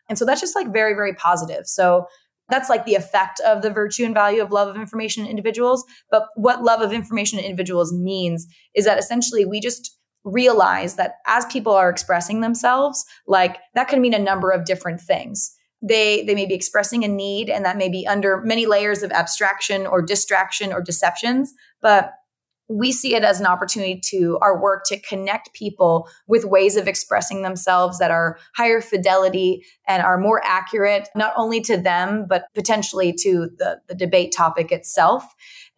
And so that's just like very, very positive. So that's like the effect of the virtue and value of love of information in individuals. But what love of information in individuals means is that essentially we just realize that as people are expressing themselves, like that can mean a number of different things. They they may be expressing a need and that may be under many layers of abstraction or distraction or deceptions, but we see it as an opportunity to our work to connect people with ways of expressing themselves that are higher fidelity and are more accurate, not only to them, but potentially to the, the debate topic itself.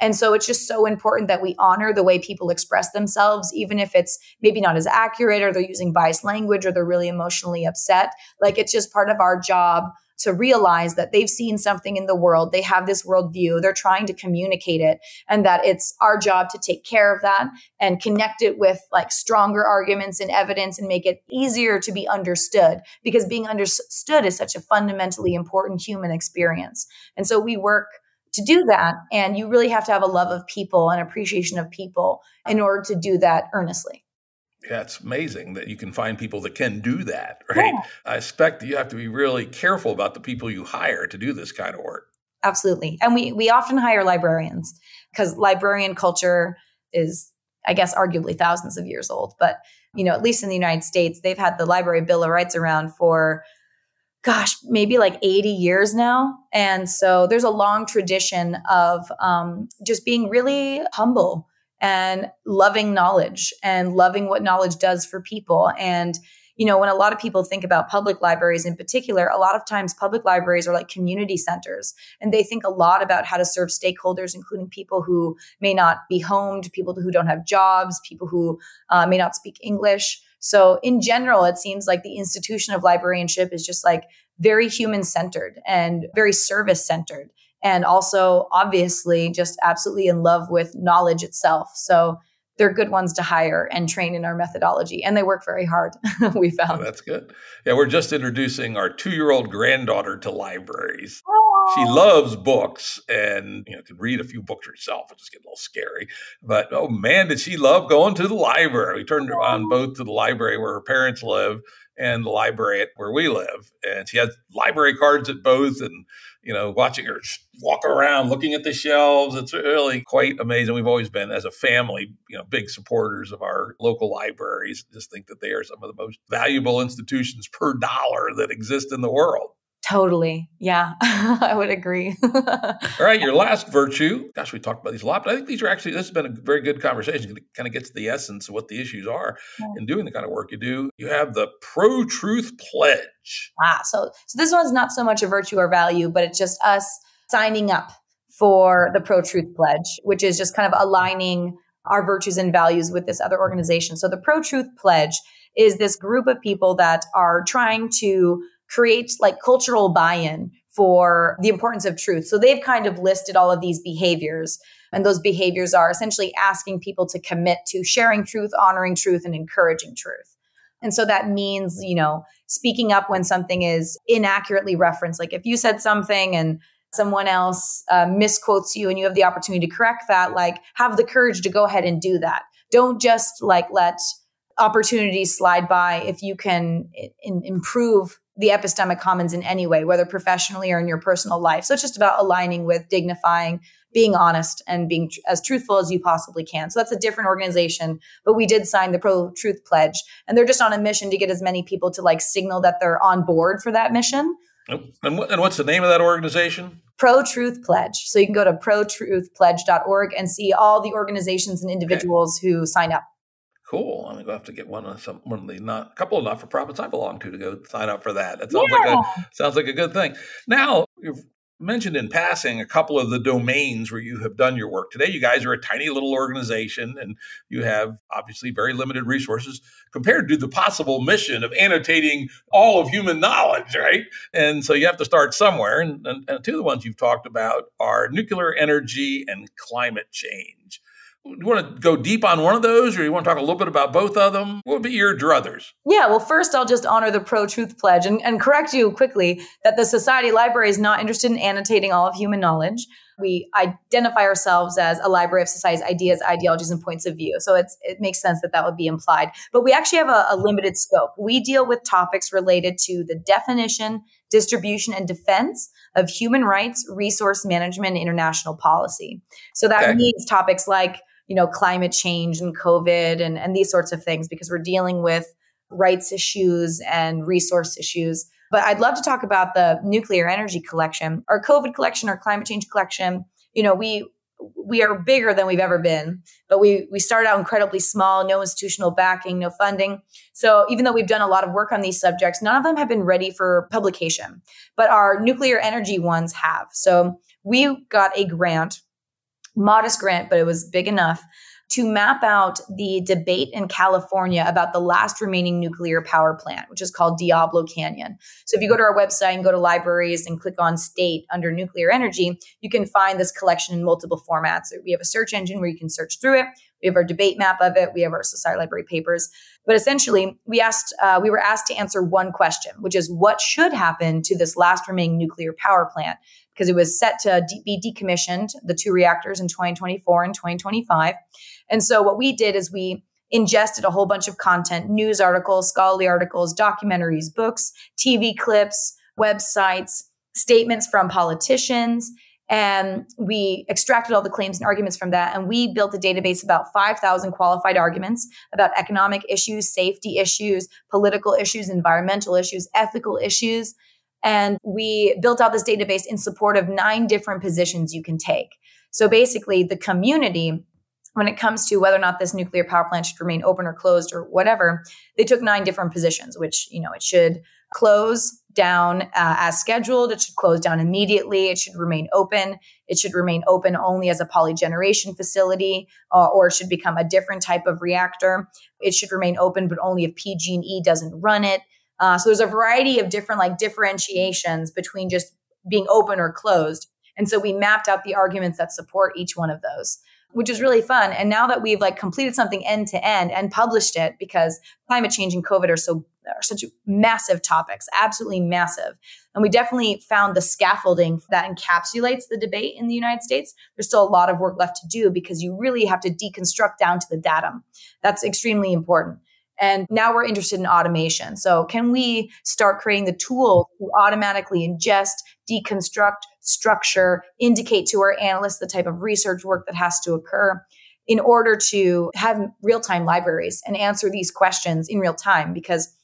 And so it's just so important that we honor the way people express themselves, even if it's maybe not as accurate or they're using biased language or they're really emotionally upset. Like it's just part of our job to realize that they've seen something in the world, they have this worldview, they're trying to communicate it, and that it's our job to take care of that and connect it with like stronger arguments and evidence and make it easier to be understood because being understood is such a fundamentally important human experience. And so we work to do that. And you really have to have a love of people and appreciation of people in order to do that earnestly. Yeah, it's amazing that you can find people that can do that, right? Yeah. I expect that you have to be really careful about the people you hire to do this kind of work. Absolutely. And we we often hire librarians because librarian culture is I guess arguably thousands of years old, but you know, at least in the United States, they've had the Library Bill of Rights around for gosh, maybe like 80 years now. And so there's a long tradition of um, just being really humble and loving knowledge and loving what knowledge does for people. And, you know, when a lot of people think about public libraries in particular, a lot of times public libraries are like community centers and they think a lot about how to serve stakeholders, including people who may not be homed, people who don't have jobs, people who uh, may not speak English. So, in general, it seems like the institution of librarianship is just like very human centered and very service centered and also obviously just absolutely in love with knowledge itself. So they're good ones to hire and train in our methodology, and they work very hard. we oh, found oh, that's good. Yeah, we're just introducing our two-year-old granddaughter to libraries. Aww. She loves books and you know can read a few books herself. It just get a little scary, but oh man, did she love going to the library? We turned her on both to the library where her parents live and the library where we live, and she had library cards at both, and you know, watching her walk around, looking at the shelves. It's really quite amazing. We've always been, as a family, you know, big supporters of our local libraries. Just think that they are some of the most valuable institutions per dollar that exist in the world. Totally. Yeah, I would agree. All right, your last virtue. Gosh, we talked about these a lot, but I think these are actually, this has been a very good conversation. It kind of gets to the essence of what the issues are yeah. in doing the kind of work you do. You have the pro truth pledge. Ah, so, so this one's not so much a virtue or value, but it's just us signing up for the pro truth pledge, which is just kind of aligning our virtues and values with this other organization. So the pro truth pledge is this group of people that are trying to create like cultural buy-in for the importance of truth. So they've kind of listed all of these behaviors. And those behaviors are essentially asking people to commit to sharing truth, honoring truth, and encouraging truth. And so that means, you know, speaking up when something is inaccurately referenced. Like if you said something and someone else uh, misquotes you and you have the opportunity to correct that, like have the courage to go ahead and do that. Don't just like let opportunities slide by if you can improve the epistemic commons in any way, whether professionally or in your personal life. So it's just about aligning with dignifying, being honest, and being tr- as truthful as you possibly can. So that's a different organization, but we did sign the Pro Truth Pledge, and they're just on a mission to get as many people to like signal that they're on board for that mission. Oh, and, and what's the name of that organization? Pro Truth Pledge. So you can go to protruthpledge.org and see all the organizations and individuals okay. who sign up. Cool. I'm gonna have to get one of some one of the not a couple of not for profits I belong to to go sign up for that. That sounds yeah. like a sounds like a good thing. Now you've mentioned in passing a couple of the domains where you have done your work. Today, you guys are a tiny little organization and you have obviously very limited resources compared to the possible mission of annotating all of human knowledge, right? And so you have to start somewhere. And, and, and two of the ones you've talked about are nuclear energy and climate change you want to go deep on one of those or you want to talk a little bit about both of them? What would be your druthers? Yeah well first i'll just honor the pro-truth pledge and, and correct you quickly that the society library is not interested in annotating all of human knowledge. We identify ourselves as a library of society's ideas ideologies and points of view. So it's, it makes sense that that would be implied. But we actually have a, a limited scope. We deal with topics related to the definition distribution and defense of human rights resource management and international policy. So that okay. means topics like you know, climate change and COVID and, and these sorts of things because we're dealing with rights issues and resource issues. But I'd love to talk about the nuclear energy collection, our COVID collection, our climate change collection. You know, we we are bigger than we've ever been, but we we started out incredibly small, no institutional backing, no funding. So even though we've done a lot of work on these subjects, none of them have been ready for publication. But our nuclear energy ones have. So we got a grant modest grant, but it was big enough to map out the debate in California about the last remaining nuclear power plant, which is called Diablo Canyon. So if you go to our website and go to libraries and click on state under nuclear energy, you can find this collection in multiple formats. We have a search engine where you can search through it. We have our debate map of it. We have our society library papers. But essentially, we asked, uh, we were asked to answer one question, which is what should happen to this last remaining nuclear power plant because it was set to be decommissioned, the two reactors in 2024 and 2025. And so what we did is we ingested a whole bunch of content, news articles, scholarly articles, documentaries, books, TV clips, websites, statements from politicians. And we extracted all the claims and arguments from that. And we built a database about 5,000 qualified arguments about economic issues, safety issues, political issues, environmental issues, ethical issues. And we built out this database in support of nine different positions you can take. So basically, the community, when it comes to whether or not this nuclear power plant should remain open or closed or whatever, they took nine different positions, which, you know, it should close down uh, as scheduled. It should close down immediately. It should remain open. It should remain open only as a polygeneration facility, uh, or it should become a different type of reactor. It should remain open, but only if PG&E doesn't run it. Uh, so there's a variety of different like differentiations between just being open or closed. And so we mapped out the arguments that support each one of those, which is really fun. And now that we've like completed something end to end and published it, because climate change and COVID are so are such massive topics, absolutely massive. And we definitely found the scaffolding that encapsulates the debate in the United States. There's still a lot of work left to do because you really have to deconstruct down to the datum. That's extremely important. And now we're interested in automation. So, can we start creating the tools to automatically ingest, deconstruct, structure, indicate to our analysts the type of research work that has to occur in order to have real time libraries and answer these questions in real time? Because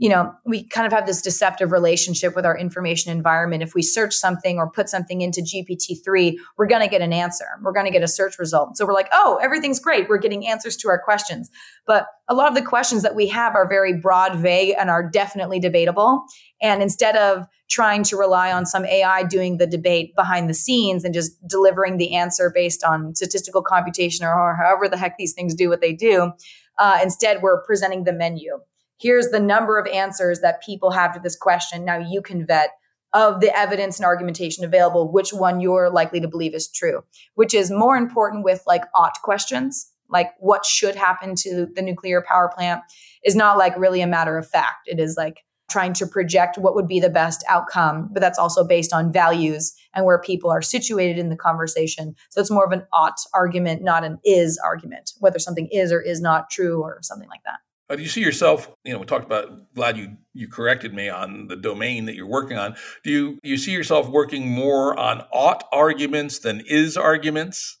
you know, we kind of have this deceptive relationship with our information environment. If we search something or put something into GPT-3, we're going to get an answer. We're going to get a search result. So we're like, oh, everything's great. We're getting answers to our questions. But a lot of the questions that we have are very broad, vague, and are definitely debatable. And instead of trying to rely on some AI doing the debate behind the scenes and just delivering the answer based on statistical computation or however the heck these things do what they do, uh, instead we're presenting the menu here's the number of answers that people have to this question. Now you can vet of the evidence and argumentation available, which one you're likely to believe is true, which is more important with like ought questions, like what should happen to the nuclear power plant is not like really a matter of fact. It is like trying to project what would be the best outcome, but that's also based on values and where people are situated in the conversation. So it's more of an ought argument, not an is argument, whether something is or is not true or something like that. Uh, do you see yourself? You know, we talked about. Glad you you corrected me on the domain that you're working on. Do you you see yourself working more on ought arguments than is arguments?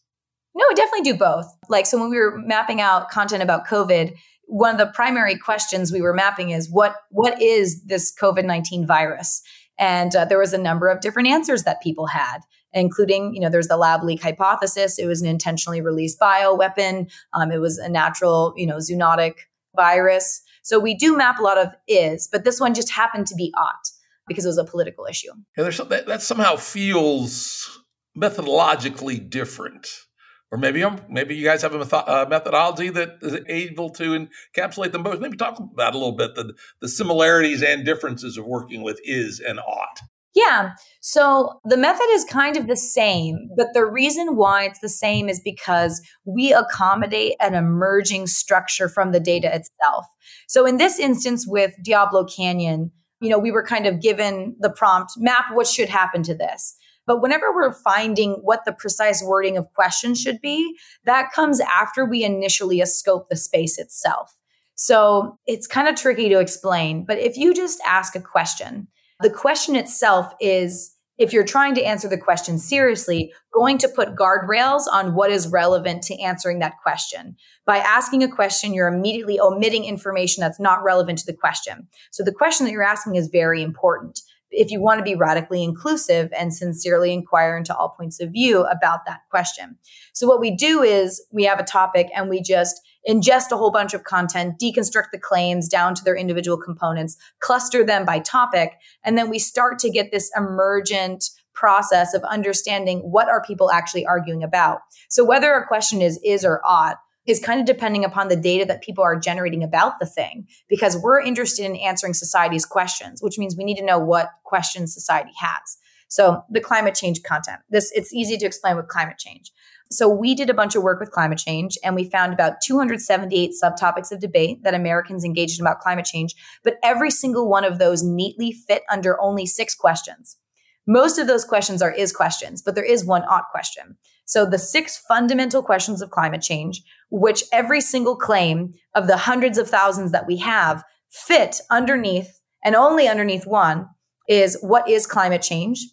No, definitely do both. Like so, when we were mapping out content about COVID, one of the primary questions we were mapping is what what is this COVID nineteen virus? And uh, there was a number of different answers that people had including, you know, there's the lab leak hypothesis. It was an intentionally released bioweapon. Um, it was a natural, you know, zoonotic virus. So we do map a lot of is, but this one just happened to be ought because it was a political issue. Yeah, there's that, that somehow feels methodologically different. Or maybe maybe you guys have a uh, methodology that is able to encapsulate them both. Maybe talk about a little bit the, the similarities and differences of working with is and ought. Yeah. So the method is kind of the same, but the reason why it's the same is because we accommodate an emerging structure from the data itself. So in this instance with Diablo Canyon, you know, we were kind of given the prompt map what should happen to this. But whenever we're finding what the precise wording of questions should be, that comes after we initially scope the space itself. So it's kind of tricky to explain. But if you just ask a question, the question itself is if you're trying to answer the question seriously, going to put guardrails on what is relevant to answering that question. By asking a question, you're immediately omitting information that's not relevant to the question. So the question that you're asking is very important if you want to be radically inclusive and sincerely inquire into all points of view about that question. So, what we do is we have a topic and we just ingest a whole bunch of content, deconstruct the claims down to their individual components, cluster them by topic, and then we start to get this emergent process of understanding what are people actually arguing about. So, whether a question is is or ought, is kind of depending upon the data that people are generating about the thing because we're interested in answering society's questions which means we need to know what questions society has. So the climate change content. This it's easy to explain with climate change so we did a bunch of work with climate change and we found about 278 subtopics of debate that Americans engaged in about climate change, but every single one of those neatly fit under only six questions. Most of those questions are is questions, but there is one ought question. So the six fundamental questions of climate change, which every single claim of the hundreds of thousands that we have fit underneath and only underneath one is what is climate change?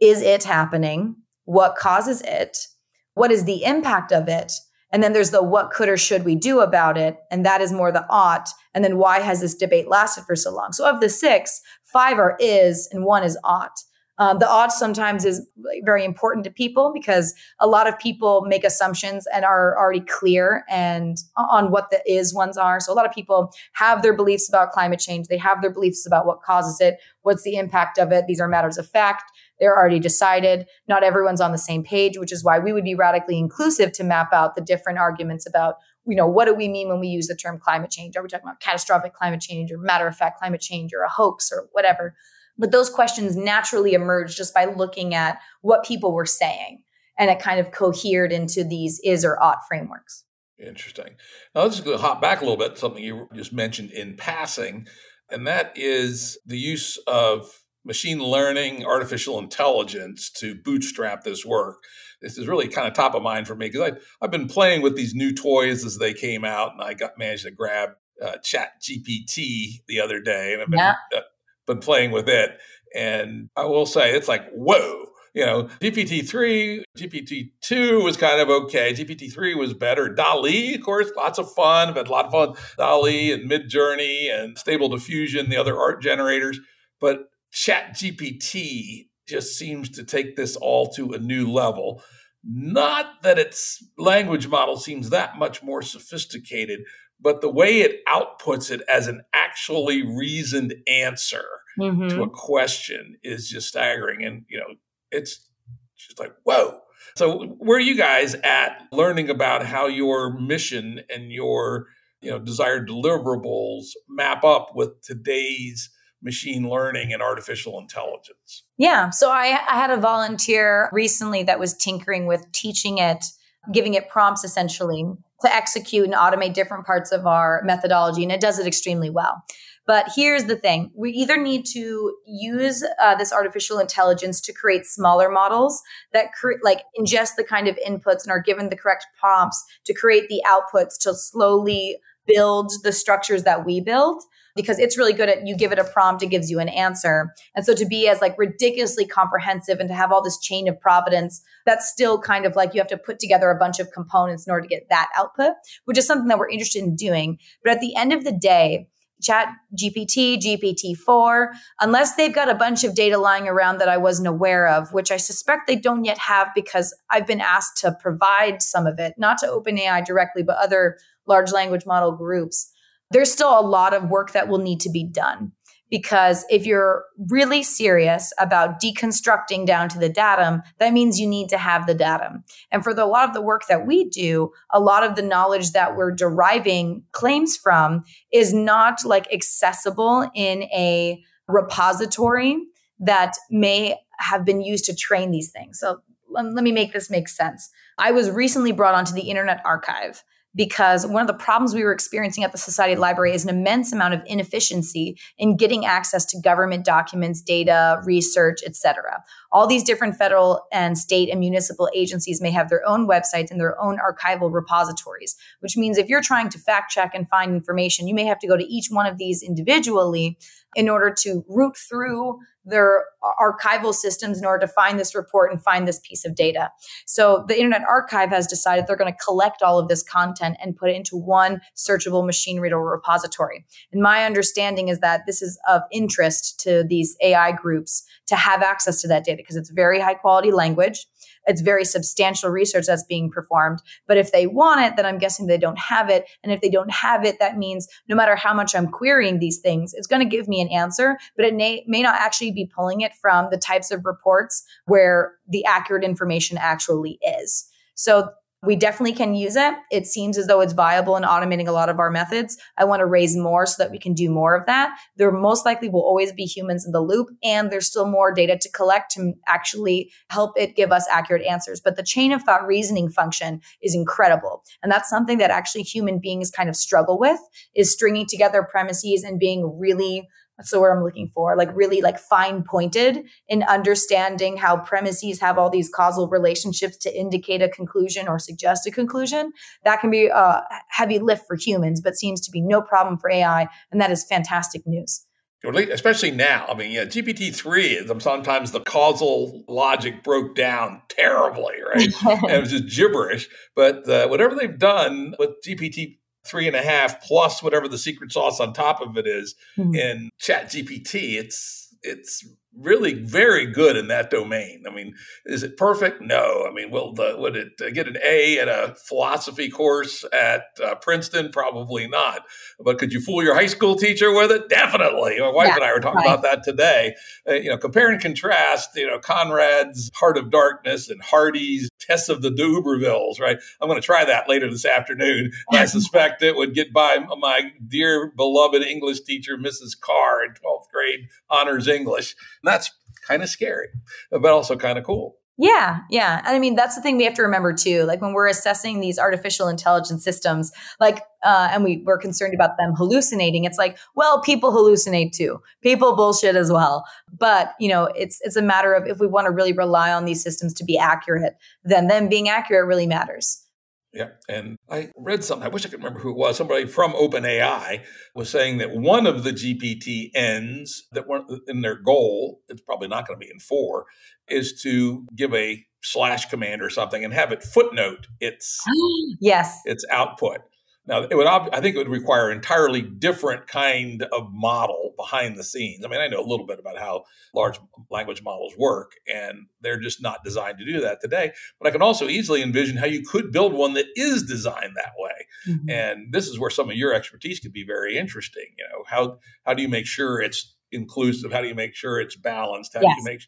Is it happening? What causes it? What is the impact of it? And then there's the what could or should we do about it? And that is more the ought. And then why has this debate lasted for so long? So of the six, five are is and one is ought. Um, the ought sometimes is very important to people because a lot of people make assumptions and are already clear and on what the is ones are. So a lot of people have their beliefs about climate change. They have their beliefs about what causes it, what's the impact of it. These are matters of fact. They're already decided. Not everyone's on the same page, which is why we would be radically inclusive to map out the different arguments about you know what do we mean when we use the term climate change are we talking about catastrophic climate change or matter of fact climate change or a hoax or whatever but those questions naturally emerged just by looking at what people were saying. And it kind of cohered into these is or ought frameworks. Interesting. Now let's hop back a little bit, something you just mentioned in passing, and that is the use of machine learning, artificial intelligence to bootstrap this work. This is really kind of top of mind for me because I've been playing with these new toys as they came out, and I got managed to grab uh, Chat GPT the other day, and I've been yeah. uh, been playing with it. And I will say it's like, whoa. You know, GPT-3, GPT-2 was kind of okay. GPT-3 was better. DALL-E, of course, lots of fun. I've had a lot of fun. DALL-E and Midjourney and Stable Diffusion, the other art generators. But Chat GPT just seems to take this all to a new level. Not that its language model seems that much more sophisticated, but the way it outputs it as an actually reasoned answer mm-hmm. to a question is just staggering. And, you know, it's just like, whoa. So where are you guys at learning about how your mission and your, you know, desired deliverables map up with today's machine learning and artificial intelligence? Yeah. So I, I had a volunteer recently that was tinkering with teaching it, giving it prompts essentially to execute and automate different parts of our methodology. And it does it extremely well. But here's the thing we either need to use uh, this artificial intelligence to create smaller models that cre- like ingest the kind of inputs and are given the correct prompts to create the outputs to slowly build the structures that we build because it's really good at you give it a prompt it gives you an answer. And so to be as like ridiculously comprehensive and to have all this chain of providence that's still kind of like you have to put together a bunch of components in order to get that output which is something that we're interested in doing. But at the end of the day chat gpt gpt-4 unless they've got a bunch of data lying around that i wasn't aware of which i suspect they don't yet have because i've been asked to provide some of it not to openai directly but other large language model groups there's still a lot of work that will need to be done. Because if you're really serious about deconstructing down to the datum that means you need to have the datum. And for the, a lot of the work that we do a lot of the knowledge that we're deriving claims from is not like accessible in a repository that may have been used to train these things. So let, let me make this make sense. I was recently brought onto the internet archive because one of the problems we were experiencing at the Society Library is an immense amount of inefficiency in getting access to government documents, data, research, etc. All these different federal and state and municipal agencies may have their own websites and their own archival repositories, which means if you're trying to fact check and find information, you may have to go to each one of these individually in order to root through their archival systems in order to find this report and find this piece of data. So the Internet Archive has decided they're going to collect all of this content and put it into one searchable machine readable repository. And my understanding is that this is of interest to these AI groups to have access to that data because it's very high quality language it's very substantial research that's being performed. But if they want it, then I'm guessing they don't have it. And if they don't have it, that means no matter how much I'm querying these things, it's going to give me an answer, but it may, may not actually be pulling it from the types of reports where the accurate information actually is. So we definitely can use it. It seems as though it's viable in automating a lot of our methods. I want to raise more so that we can do more of that. There most likely will always be humans in the loop, and there's still more data to collect to actually help it give us accurate answers. But the chain of thought reasoning function is incredible. And that's something that actually human beings kind of struggle with is stringing together premises and being really that's the word I'm looking for, like really like fine pointed in understanding how premises have all these causal relationships to indicate a conclusion or suggest a conclusion. That can be a heavy lift for humans, but seems to be no problem for AI. And that is fantastic news especially now. I mean, yeah, GPT three. Sometimes the causal logic broke down terribly, right? and it was just gibberish. But uh, whatever they've done with GPT three and a half plus whatever the secret sauce on top of it is mm-hmm. in chat gpt it's it's really very good in that domain. I mean, is it perfect? No. I mean, will the would it uh, get an A at a philosophy course at uh, Princeton? Probably not. But could you fool your high school teacher with it? Definitely. My wife yeah, and I were talking right. about that today. Uh, you know, compare and contrast. You know, Conrad's Heart of Darkness and Hardy's Tess of the D'Urbervilles. Right. I'm going to try that later this afternoon. I suspect it would get by my dear beloved English teacher, Mrs. Carr, in 12th grade honors English. And that's kind of scary, but also kind of cool. Yeah, yeah. And I mean, that's the thing we have to remember too. Like when we're assessing these artificial intelligence systems, like, uh, and we, we're concerned about them hallucinating, it's like, well, people hallucinate too. People bullshit as well. But, you know, it's, it's a matter of if we want to really rely on these systems to be accurate, then them being accurate really matters. Yeah. And I read something, I wish I could remember who it was. Somebody from OpenAI was saying that one of the GPT ends that weren't in their goal, it's probably not going to be in four, is to give a slash command or something and have it footnote its yes its output. Now, it would, I think it would require an entirely different kind of model behind the scenes. I mean, I know a little bit about how large language models work, and they're just not designed to do that today. But I can also easily envision how you could build one that is designed that way. Mm-hmm. And this is where some of your expertise could be very interesting. You know, how how do you make sure it's inclusive? How do you make sure it's balanced? How yes. do you make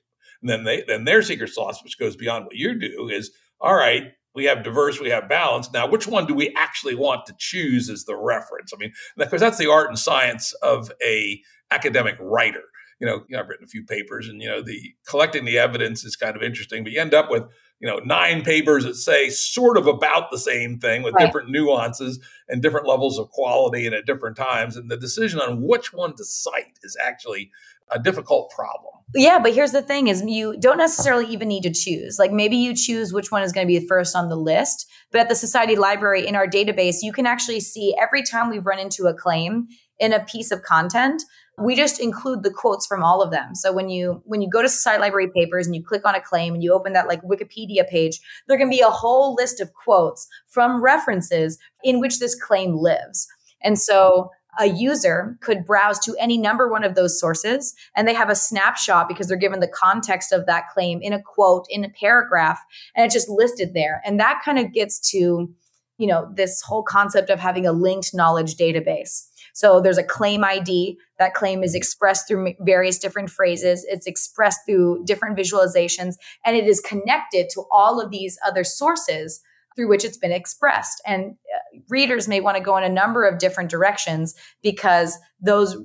and then they then their secret sauce, which goes beyond what you do, is all right we have diverse, we have balance. Now, which one do we actually want to choose as the reference? I mean, because that's the art and science of a academic writer you know, you know, I've written a few papers, and you know, the collecting the evidence is kind of interesting, but you end up with you know nine papers that say sort of about the same thing with right. different nuances and different levels of quality and at different times, and the decision on which one to cite is actually a difficult problem. Yeah, but here's the thing is you don't necessarily even need to choose. Like maybe you choose which one is going to be first on the list, but at the society library in our database, you can actually see every time we run into a claim in a piece of content, we just include the quotes from all of them. So when you when you go to Society Library Papers and you click on a claim and you open that like Wikipedia page, there can be a whole list of quotes from references in which this claim lives. And so a user could browse to any number one of those sources and they have a snapshot because they're given the context of that claim in a quote in a paragraph and it's just listed there. And that kind of gets to you know this whole concept of having a linked knowledge database. So there's a claim id that claim is expressed through various different phrases. It's expressed through different visualizations and it is connected to all of these other sources through which it's been expressed. And uh, readers may want to go in a number of different directions because those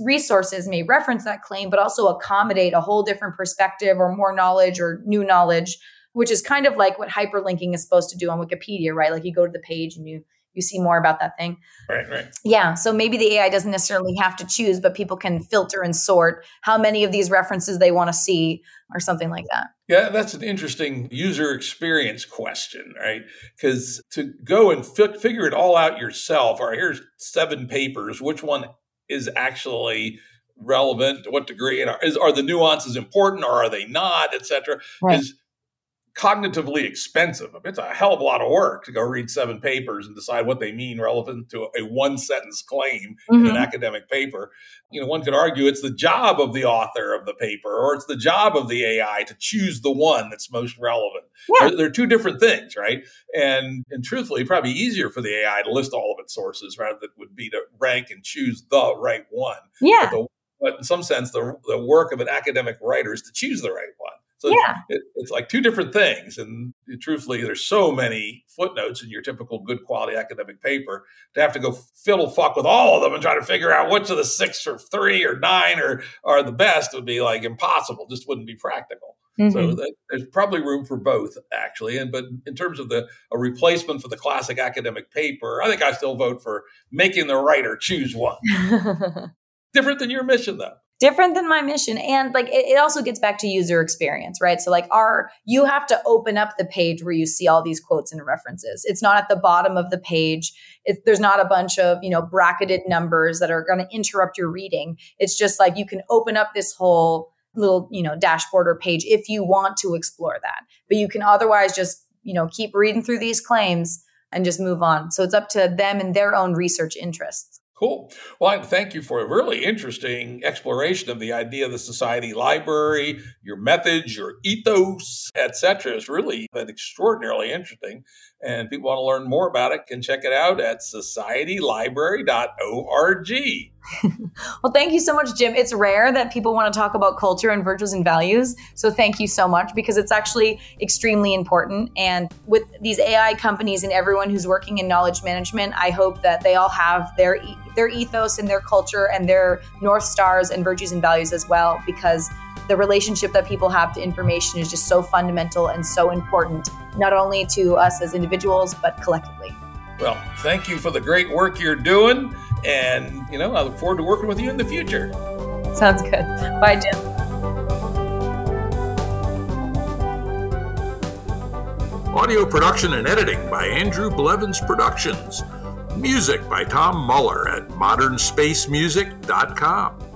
resources may reference that claim, but also accommodate a whole different perspective or more knowledge or new knowledge, which is kind of like what hyperlinking is supposed to do on Wikipedia, right? Like you go to the page and you you see more about that thing. Right, right. Yeah. So maybe the AI doesn't necessarily have to choose, but people can filter and sort how many of these references they want to see or something like that. Yeah, that's an interesting user experience question, right? Because to go and fi- figure it all out yourself, or here's seven papers, which one is actually relevant to what degree and are, is, are the nuances important or are they not et cetera right. is cognitively expensive. It's a hell of a lot of work to go read seven papers and decide what they mean relevant to a one sentence claim mm-hmm. in an mm-hmm. academic paper. You know, one could argue it's the job of the author of the paper or it's the job of the AI to choose the one that's most relevant. Yeah. They're, they're, two different things, right? And and truthfully, probably easier for the AI to list all of its sources rather than would be to rank and choose the right one. Yeah. But, the, but in some sense, the, the work of an academic writer is to choose the right one. So yeah. It, it's like two different things. And truthfully, there's so many footnotes in your typical good quality academic paper to have to go fiddle fuck with all of them and try to figure out which of the six or three or nine are, are the best would be like impossible, just wouldn't be practical. Mm-hmm. So that, there's probably room for both, actually. And but in terms of the a replacement for the classic academic paper, I think I still vote for making the writer choose one. Different than your mission, though different than my mission. And like it, it, also gets back to user experience right? So like our you have to open up the page where you see all these quotes and references. It's not at the bottom of the page. It, there's not a bunch of you know bracketed numbers that are going to interrupt your reading. It's just like you can open up this whole little you know dashboard or page if you want to explore that. But you can otherwise just you know keep reading through these claims and just move on. So it's up to them and their own research interests Cool. Well, thank you for a really interesting exploration of the idea of the society library, your methods, your ethos, etc. It's really been extraordinarily interesting. And people want to learn more about it can check it out at societylibrary.org. well, thank you so much, Jim. It's rare that people want to talk about culture and virtues and values. So thank you so much because it's actually extremely important. And with these AI companies and everyone who's working in knowledge management, I hope that they all have their their ethos and their culture and their north stars and virtues and values as well because the relationship that people have to information is just so fundamental and so important, not only to us as individuals, but collectively. Well, thank you for the great work you're doing. And, you know, I look forward to working with you in the future. Sounds good. Bye, Jim. Audio production and editing by Andrew Blevins Productions. Music by Tom Muller at modernspacemusic.com.